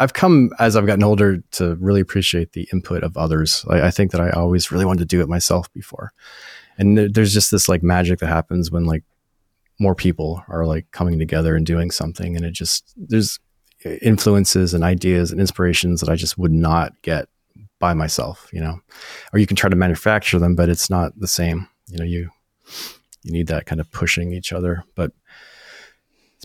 Speaker 1: I've come as I've gotten older to really appreciate the input of others. I, I think that I always really wanted to do it myself before, and there, there's just this like magic that happens when like more people are like coming together and doing something, and it just there's influences and ideas and inspirations that I just would not get by myself, you know. Or you can try to manufacture them, but it's not the same. You know, you you need that kind of pushing each other. But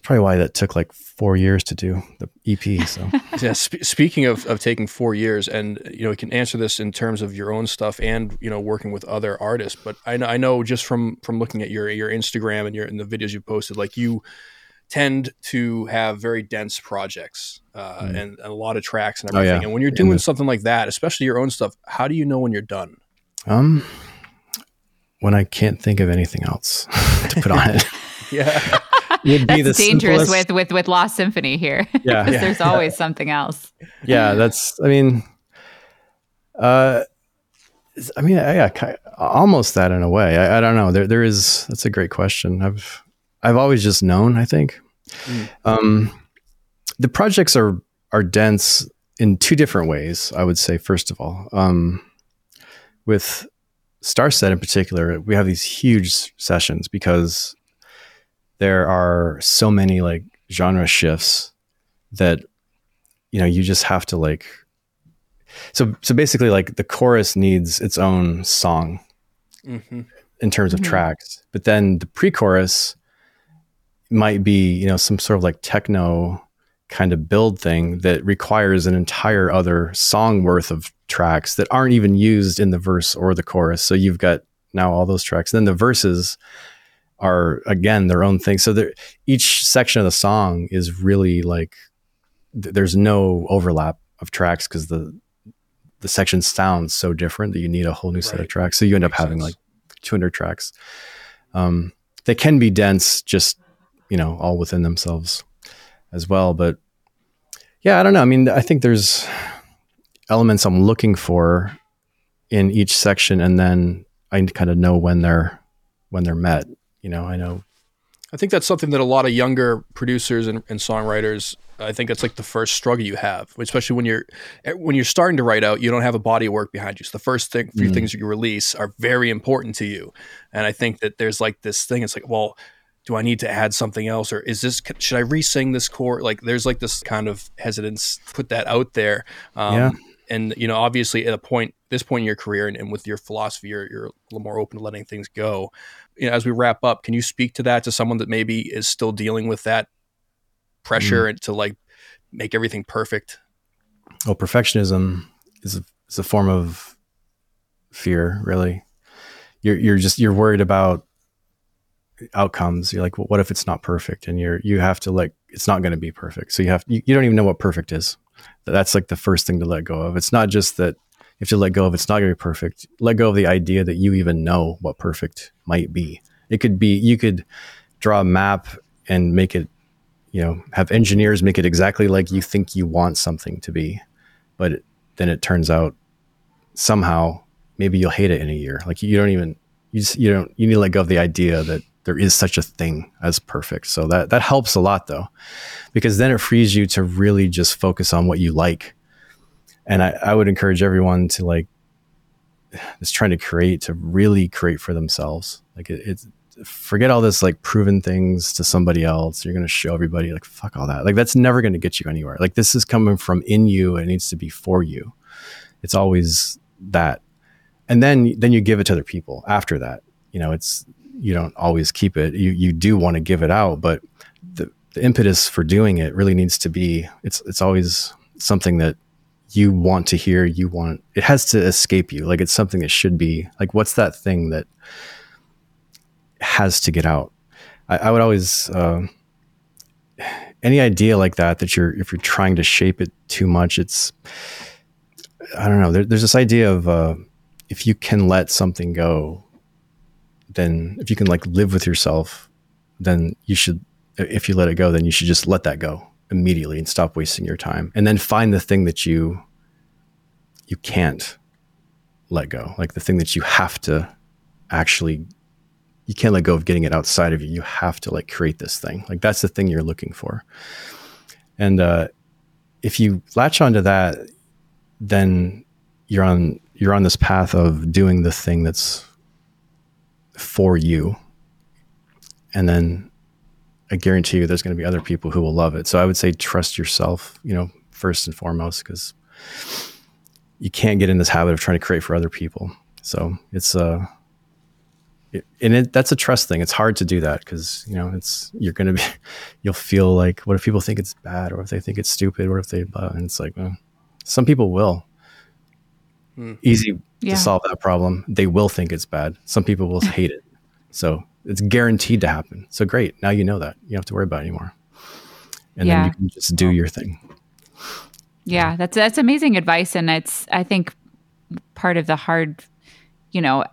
Speaker 1: probably why that took like four years to do the EP. So
Speaker 4: Yeah. Sp- speaking of, of taking four years, and you know, you can answer this in terms of your own stuff and you know working with other artists. But I know I know just from from looking at your your Instagram and your and the videos you posted, like you tend to have very dense projects uh,
Speaker 1: Mm.
Speaker 4: and, and a lot of tracks and
Speaker 1: Oh,
Speaker 4: everything.
Speaker 1: yeah.
Speaker 4: And when you're doing
Speaker 1: the-
Speaker 4: something like that, especially your own stuff, how do you know when you're done?
Speaker 1: um when I can't think of anything else to put on it.
Speaker 4: Yeah.
Speaker 1: Would be
Speaker 3: That's
Speaker 1: the
Speaker 3: dangerous
Speaker 1: simplest-
Speaker 3: with, with with Lost Symphony here.
Speaker 1: Yeah. Yeah.
Speaker 3: there's always something else.
Speaker 1: yeah, that's. I mean, uh, I mean, yeah, almost that in a way. I, I don't know. There, there is. That's a great question. I've, I've always just known. I think,
Speaker 4: Mm.
Speaker 1: um, the projects are are dense in two different ways. I would say, first of all, um, with Starset in particular, we have these huge sessions because there are so many like genre shifts that you know you just have to like so so basically like the chorus needs its own song
Speaker 4: hmm
Speaker 1: in terms of
Speaker 3: Mhm.
Speaker 1: tracks but then the pre-chorus might be you know some sort of like techno kind of build thing that requires an entire other song worth of tracks that aren't even used in the verse or the chorus. So you've got now all those tracks. Then the verses are again their own thing. So each section of the song is really like th- there's no overlap of tracks because the the section sounds so different that you need a whole new set of tracks. So you end up having
Speaker 4: sense.
Speaker 1: like 200 tracks. Um, they can be dense just you know all within themselves as well but yeah i don't know. I mean i think there's elements i'm looking for in each section and then i kind of know when they're when they're met you know i know
Speaker 4: I think that's something that a lot of younger producers and, and songwriters. I think that's like the first struggle you have, especially when you're eh, when you're starting to write out. You don't have a body of work behind you, so the first thing, few
Speaker 1: Mhm.
Speaker 4: things you release are very important to you. And I think that there's like this thing. It's like, well, do I need to add something else, or is this should I re-sing this chord? Like, there's like this kind of hesitance to put that out there. Um,
Speaker 1: Yeah.
Speaker 4: And you know, obviously, at a point, this point in your career, and, and with your philosophy, you're, you're a little more open to letting things go you know, as we wrap up, can you speak to that to someone that maybe is still dealing with that pressure mm. and to like make everything perfect?
Speaker 1: well perfectionism is a, is a form of fear really. You're you're just you're worried about outcomes. You're like well, what if it's not perfect? And you're you have to like it's not going to be perfect. So you have you, you don't even know what perfect is. That's like the first thing to let go of. It's not just that have to let go of it's not going to be perfect let go of the idea that you even know what perfect might be it could be you could draw a map and make it, you know, have engineers make it exactly like you think you want something to be. But it, then it turns out somehow maybe you'll hate it in a year. Like you don't even, you just, you don't, you need to let go of the idea that there is such a thing as perfect. So that, that helps a lot though, because then it frees you to really just focus on what you like. And I, I would encourage everyone to like, is trying to create to really create for themselves. Like it, it's forget all this like proven things to somebody else. You're going to show everybody like fuck all that. Like that's never going to get you anywhere. Like this is coming from in you. It needs to be for you. It's always that. And then then you give it to other people after that. You know, it's you don't always keep it. You you do want to give it out, but the the impetus for doing it really needs to be it's it's always something that you want to hear you want it has to escape you. Like it's something that should be like what's that thing that has to get out? I, I would always uh, any idea like that that you're if you're trying to shape it too much it's i don't know. There, there's this idea of uh, if you can let something go then if you can like live with yourself then you should if you let it go then you should just let that go immediately and stop wasting your time. And then find the thing that you you can't let go. Like the thing that you have to actually you can't let go of getting it outside of you. You have to like create this thing. Like that's the thing you're looking for. And uh if you latch onto that then you're on you're on this path of doing the thing that's for you. And then I guarantee you there's going to be other people who will love it. So I would say trust yourself, you know, first and foremost, because you can't get in this habit of trying to create for other people. So it's uh it, and it, that's a trust thing. It's hard to do that because you know it's you're gonna be you'll feel like what if people think it's bad or if they think it's stupid or if they uh, and it's like well, some people will easy
Speaker 3: Yeah.
Speaker 1: to solve that problem. They will think it's bad. Some people will hate it. So it's guaranteed to happen. So great. Now you know that. You don't have to worry about it anymore. And
Speaker 3: Yeah.
Speaker 1: then you can just do your thing.
Speaker 3: Yeah, that's that's amazing advice, and it's I think part of the hard, you know,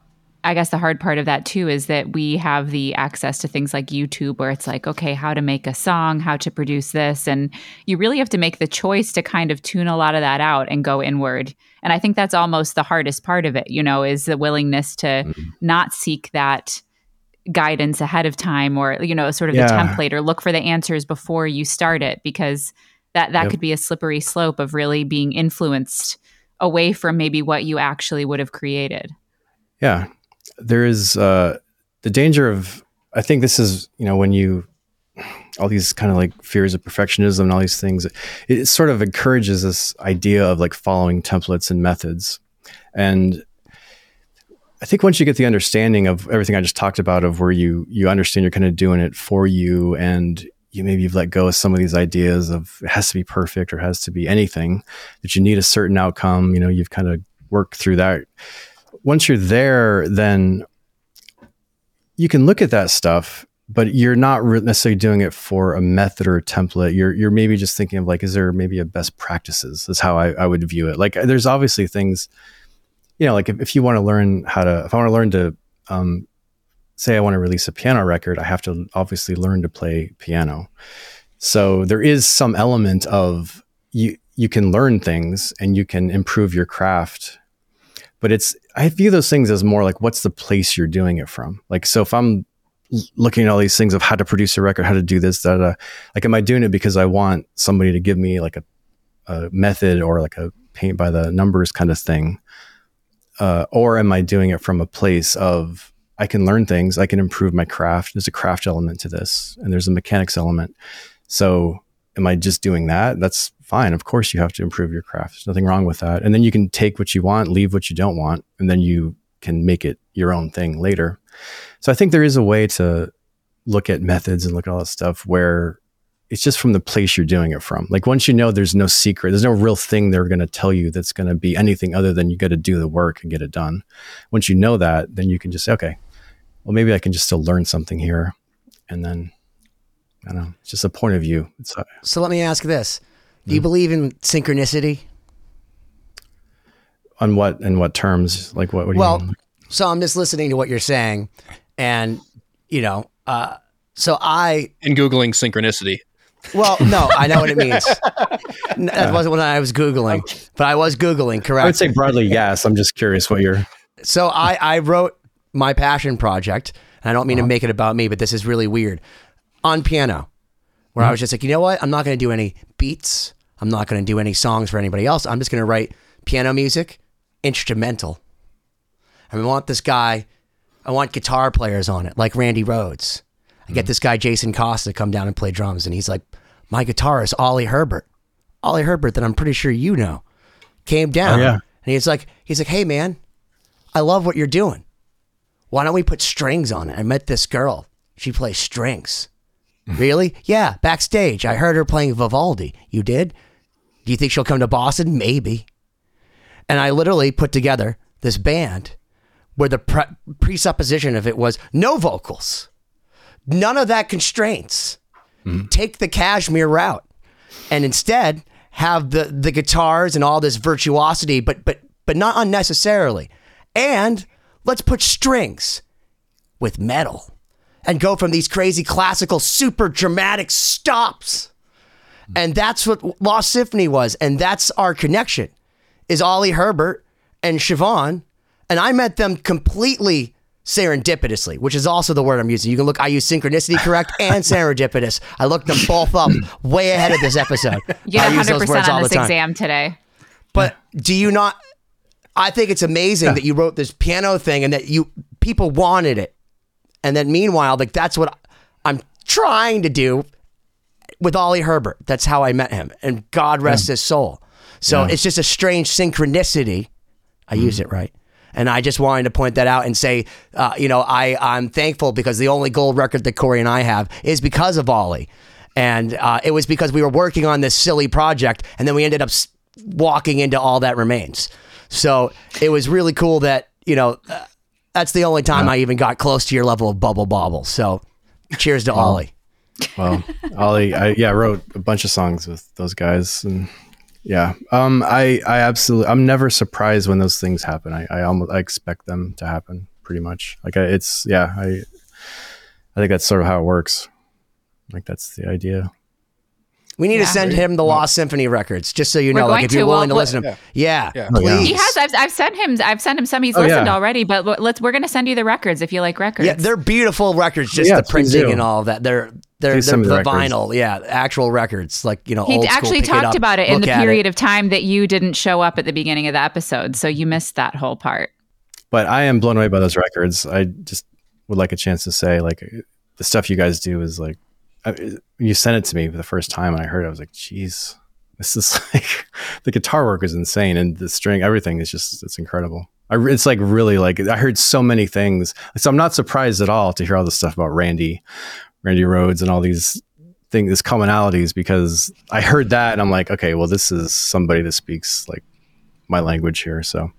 Speaker 3: I guess the hard part of that too is that we have the access to things like YouTube, where it's like, okay, how to make a song, how to produce this, and you really have to make the choice to kind of tune a lot of that out and go inward. And I think that's almost the hardest part of it, you know, is the willingness to mm-hmm. not seek that guidance ahead of time or you know sort of the template or look for the answers before you start it because that that
Speaker 1: Yep.
Speaker 3: could be a slippery slope of really being influenced away from maybe what you actually would have created.
Speaker 1: Yeah. There is uh, the danger of, I think this is, you know, when you, all these kind of like fears of perfectionism and all these things, it, it sort of encourages this idea of like following templates and methods. And I think once you get the understanding of everything I just talked about, of where you you understand you're kind of doing it for you, and you maybe you've let go of some of these ideas of it has to be perfect or has to be anything that you need a certain outcome. You know, you've kind of worked through that. Once you're there, then you can look at that stuff, but you're not re- necessarily doing it for a method or a template. You're you're maybe just thinking of like, is there maybe a best practices? Is how I, I would view it. Like, there's obviously things you know, like if, if you want to learn how to, if I want to learn to, um, say I want to release a piano record, I have to obviously learn to play piano. So there is some element of you, you can learn things and you can improve your craft. But it's, I view those things as more like, what's the place you're doing it from? Like, so if I'm looking at all these things of how to produce a record, how to do this, da, da, like, am I doing it because I want somebody to give me like a, a method or like a paint by the numbers kind of thing? Uh, or am I doing it from a place of I can learn things, I can improve my craft. There's a craft element to this, and there's a mechanics element. So, am I just doing that? That's fine. Of course, you have to improve your craft. There's nothing wrong with that. And then you can take what you want, leave what you don't want, and then you can make it your own thing later. So, I think there is a way to look at methods and look at all that stuff where it's just from the place you're doing it from. Like once you know there's no secret, there's no real thing they're going to tell you that's going to be anything other than you got to do the work and get it done. Once you know that, then you can just say, okay, well, maybe I can just still learn something here. And then, I don't know, it's just a point of view. It's, uh,
Speaker 2: So let me ask this: Do you believe in synchronicity?
Speaker 1: on what, in what terms? Like what, what do
Speaker 2: Well,
Speaker 1: you mean?
Speaker 2: Well, so I'm just listening to what you're saying, and you know, uh, So I
Speaker 4: In googling synchronicity.
Speaker 2: Well, no, I know what it means. That wasn't what I was googling, but I was googling. Correct.
Speaker 1: I would say broadly yes. I'm just curious what you're.
Speaker 2: So I, I wrote my passion project, and I don't mean to uh-huh. make it about me, but this is really weird. On piano, where I mm-hmm. was just like, you know what? I'm not going to do any beats. I'm not going to do any songs for anybody else. I'm just going to write piano music, instrumental. And I want this guy, I want guitar players on it, like Randy Rhoads. I get hmm. this guy, Jason Costa, to come down and play drums, and he's like, my guitarist, Oli Herbert. Oli Herbert, that I'm pretty sure you know, came down.
Speaker 1: Oh, yeah.
Speaker 2: And he's like, he's like, hey man, I love what you're doing. Why don't we put strings on it? I met this girl. She plays strings. Hmm. really? Yeah, backstage. I heard her playing Vivaldi. You did? Do you think she'll come to Boston? Maybe. And I literally put together this band where the pre- presupposition of it was no vocals, none of that constraints. Take the cashmere route and instead have the the guitars and all this virtuosity, but but but not unnecessarily. And let's put strings with metal and go from these crazy classical, super dramatic stops. And that's what Lost Symphony was, and that's our connection. Is Oli Herbert and Siobhán, and I met them completely serendipitously, which is also the word I'm using. You can look, I use synchronicity correct and serendipitous. I looked them both up way ahead of this episode.
Speaker 3: You
Speaker 2: I use those
Speaker 3: 100%
Speaker 2: words all
Speaker 3: on
Speaker 2: the
Speaker 3: this exam today.
Speaker 2: But do you not? I think it's amazing that you wrote this piano thing and that you people wanted it, and then meanwhile, like that's what I'm trying to do with Oli Herbert. That's how I met him, and God rest his soul. So it's just a strange synchronicity. I use it right. And I just wanted to point that out and say, uh, you know, I, I'm thankful because the only gold record that Cory and I have is because of Oli. And uh, it was because we were working on this silly project and then we ended up walking into All That Remains. So it was really cool that, you know, uh, that's the only time I even got close to your level of bubble bobble. So cheers to Oli.
Speaker 1: Well, Oli, I yeah wrote a bunch of songs with those guys, and yeah, um, I I absolutely I'm never surprised when those things happen. I I almost I expect them to happen pretty much. Like I, it's yeah I I think that's sort of how it works. Like that's the idea.
Speaker 2: We need
Speaker 3: Yeah.
Speaker 2: to send him the Lost Symphony records, just so you
Speaker 3: We're
Speaker 2: know, like if you're
Speaker 3: to.
Speaker 2: willing
Speaker 3: Well,
Speaker 2: to listen to him. Yeah,
Speaker 4: Yeah.
Speaker 1: Oh, yeah.
Speaker 2: please.
Speaker 3: He has. I've, I've sent him. I've sent him some. He's
Speaker 1: Oh,
Speaker 3: listened
Speaker 1: yeah.
Speaker 3: already. But let's. We're going to send you the records if you like records.
Speaker 2: Yeah, they're beautiful records, just
Speaker 1: Yeah,
Speaker 2: the printing and all of that. They're they're, they're the,
Speaker 1: the
Speaker 2: vinyl, yeah, actual records, like you know.
Speaker 3: He
Speaker 2: old school,
Speaker 3: actually
Speaker 2: it
Speaker 3: talked
Speaker 2: up,
Speaker 3: about it in the period
Speaker 2: it.
Speaker 3: of time that you didn't show up at the beginning of the episode, so you missed that whole part.
Speaker 1: But I am blown away by those records. I just would like a chance to say like the stuff you guys do is like I, you sent it to me for the first time and I heard it, I was like, geez, this is like the guitar work is insane and the string, everything is just it's incredible. I, it's like really like I heard so many things, so I'm not surprised at all to hear all this stuff about Randy, Randy Rhoads, and all these things, these commonalities because I heard that and I'm like, okay, well, this is somebody that speaks like my language here, so.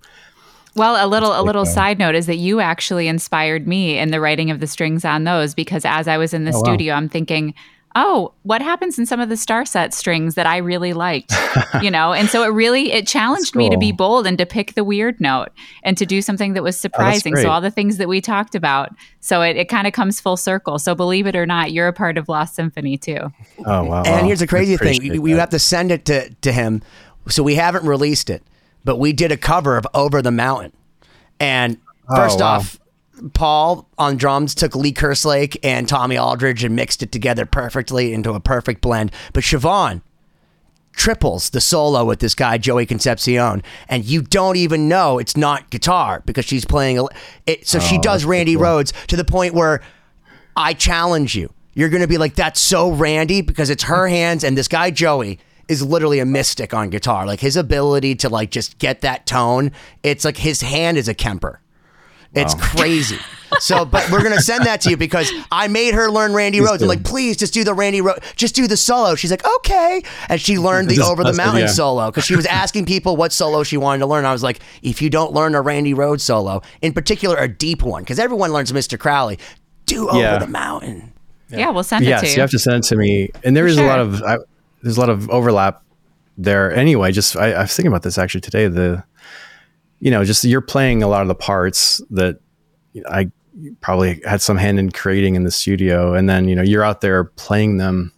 Speaker 3: Well, a little a little side note is that you actually inspired me in the writing of the strings on those because as I was in the
Speaker 1: Oh, wow.
Speaker 3: studio, I'm thinking, oh, what happens in some of the Starset strings that I really liked, you know? And so it really it challenged me to be bold and to pick the weird note and to do something that was surprising.
Speaker 1: great.
Speaker 3: so all the things that we talked about, so it, it kind of comes full circle. So believe it or not, you're a part of Lost Symphony too.
Speaker 1: Oh wow!
Speaker 2: And
Speaker 1: wow.
Speaker 2: here's the crazy thing:
Speaker 1: appreciate
Speaker 2: we, we have to send it to to him, so we haven't released it, but we did a cover of "Over the Mountain." And first
Speaker 1: Oh, wow.
Speaker 2: off, Paul on drums took Lee Kerslake and Tommy Aldridge and mixed it together perfectly into a perfect blend. But Siobhán triples the solo with this guy Joey Concepcion, and you don't even know it's not guitar because she's playing. A, it, so she
Speaker 1: Oh,
Speaker 2: does Randy
Speaker 1: cool.
Speaker 2: Rhoads to the point where I challenge you. You're going to be like, that's so Randy because it's her hands and this guy Joey is literally a mystic on guitar. Like his ability to like just get that tone. It's like his hand is a Kemper. It's crazy. So, but we're gonna send that to you because I made her learn Randy
Speaker 1: Please
Speaker 2: Rhoads. I'm like, please just do the Randy Rhoads, just do the solo. She's like, okay, and she learned the
Speaker 1: Just
Speaker 2: Over the
Speaker 1: busted,
Speaker 2: Mountain
Speaker 1: yeah.
Speaker 2: solo because she was asking people what solo she wanted to learn. I was like, if you don't learn a Randy Rhoads solo, in particular a deep one, because everyone learns Mr. Crowley, do Over
Speaker 1: Yeah.
Speaker 2: the Mountain.
Speaker 3: Yeah, we'll send it to you.
Speaker 1: you have to send it to me. And there is
Speaker 3: sure.
Speaker 1: a lot of I, there's a lot of overlap there. Anyway, just I, I was thinking about this actually today. The you know, just you're playing a lot of the parts that I probably had some hand in creating in the studio, and then you know you're out there playing them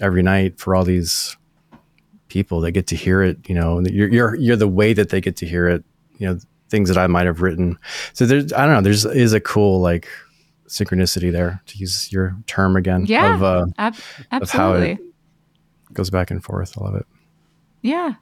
Speaker 1: every night for all these people that get to hear it. You know, you're you're you're the way that they get to hear it. You know, things that I might have written. So there's I don't know. There's is a cool like synchronicity there to use your term again.
Speaker 3: Yeah,
Speaker 1: of, uh,
Speaker 3: ab-
Speaker 1: of
Speaker 3: absolutely.
Speaker 1: it goes back and forth. I love it.
Speaker 3: yeah,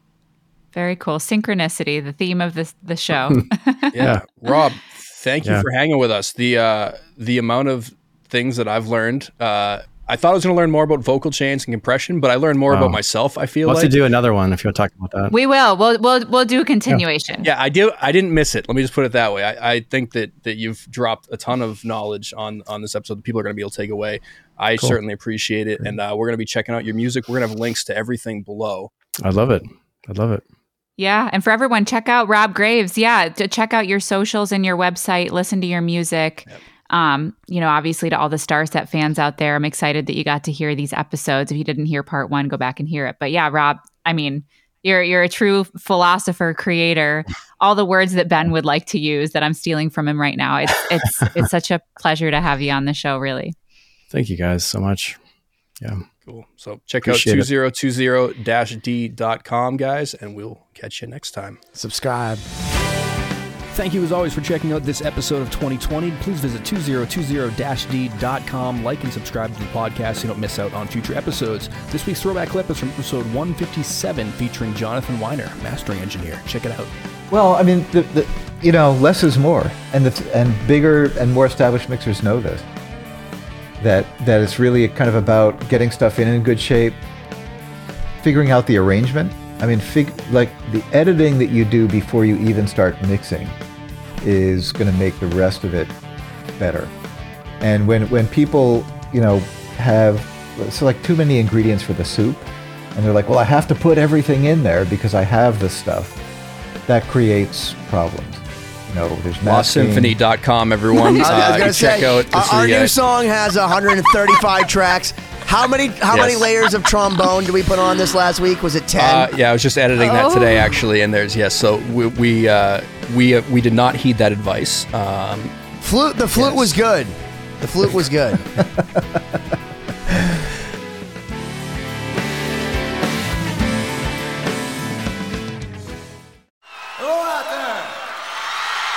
Speaker 3: very cool. Synchronicity, the theme of this the show.
Speaker 4: Yeah, Rob, thank you
Speaker 1: Yeah.
Speaker 4: for hanging with us. The uh, the amount of things that I've learned. Uh, I thought I was going to learn more about vocal chains and compression, but I learned more
Speaker 1: Wow.
Speaker 4: about myself. I feel
Speaker 1: We'll have
Speaker 4: like
Speaker 1: do another one if you want to talk about that.
Speaker 3: we will. We'll we'll we'll do a continuation.
Speaker 4: Yeah, I do. I didn't miss it. Let me just put it that way. I, I think that that you've dropped a ton of knowledge on on this episode that people are going to be able to take away. I
Speaker 1: Cool.
Speaker 4: certainly appreciate it, and uh, we're going to be checking out your music. We're going to have links to everything below.
Speaker 1: I love it. I love it.
Speaker 3: Yeah, and for everyone, check out Rob Graves. Yeah, to check out your socials and your website. Listen to your music. Um, you know, obviously to all the Starset fans out there, I'm excited that you got to hear these episodes. If you didn't hear part one, go back and hear it. But yeah, Rob, I mean, you're you're a true philosopher, creator. All the words that Ben would like to use that I'm stealing from him right now. It's it's it's such a pleasure to have you on the show. Really.
Speaker 1: Thank you guys so much. Yeah.
Speaker 4: Cool. So check
Speaker 1: Appreciate it.
Speaker 4: out 2020-d.com, guys, and we'll catch you next time.
Speaker 2: Subscribe.
Speaker 5: Thank you as always for checking out this episode of 2020. Please visit 2020-d.com, like and subscribe to the podcast so you don't miss out on future episodes. This week's throwback clip is from episode 157 featuring Jonathan Wyner, mastering engineer. Check it out.
Speaker 6: Well, I mean, the, the, you know, less is more, and the, and bigger and more established mixers know this. That that it's really kind of about getting stuff in in good shape, figuring out the arrangement. I mean, fig, like the editing that you do before you even start mixing is going to make the rest of it better. And when when people, you know, have so like too many ingredients for the soup, and they're like, well, I have to put everything in there because I have this stuff that creates problems. You know, there's masking.
Speaker 4: LostSymphony.com, everyone.
Speaker 2: I was
Speaker 4: Uh,
Speaker 2: gonna
Speaker 4: check
Speaker 2: say,
Speaker 4: out
Speaker 2: our,
Speaker 4: this
Speaker 2: our
Speaker 4: is, uh,
Speaker 2: new song has 135 tracks. How many how many layers of trombone did we put on this last week? Was it 10?
Speaker 4: Uh, yeah, I was just editing that today,
Speaker 3: Oh.
Speaker 4: actually, and there's yes. So we we uh, we uh, we did not heed that advice. Um,
Speaker 2: flute the flute
Speaker 4: yes.
Speaker 2: was good. The flute was good.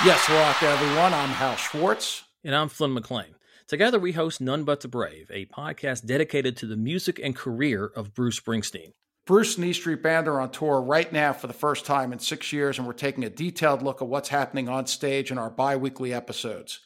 Speaker 7: Yes, hello out there, everyone. I'm Hal Schwartz. And I'm Flynn McLean. Together, we host None But the Brave, a podcast dedicated to the music and career of Bruce Springsteen. Bruce and E Street Band are on tour right now for the first time in six years, and we're taking a detailed look at what's happening on stage in our bi weekly episodes.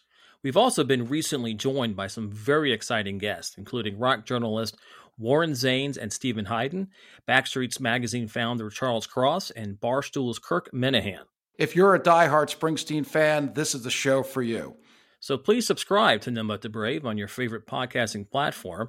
Speaker 7: We've also been recently joined by some very exciting guests, including rock journalist Warren Zanes and Steven Hyden, Backstreet's Magazine founder Charles Cross, and Barstool's Kirk Minihane. If you're a diehard Springsteen fan, this is the show for you. So please subscribe to But the Brave on your favorite podcasting platform,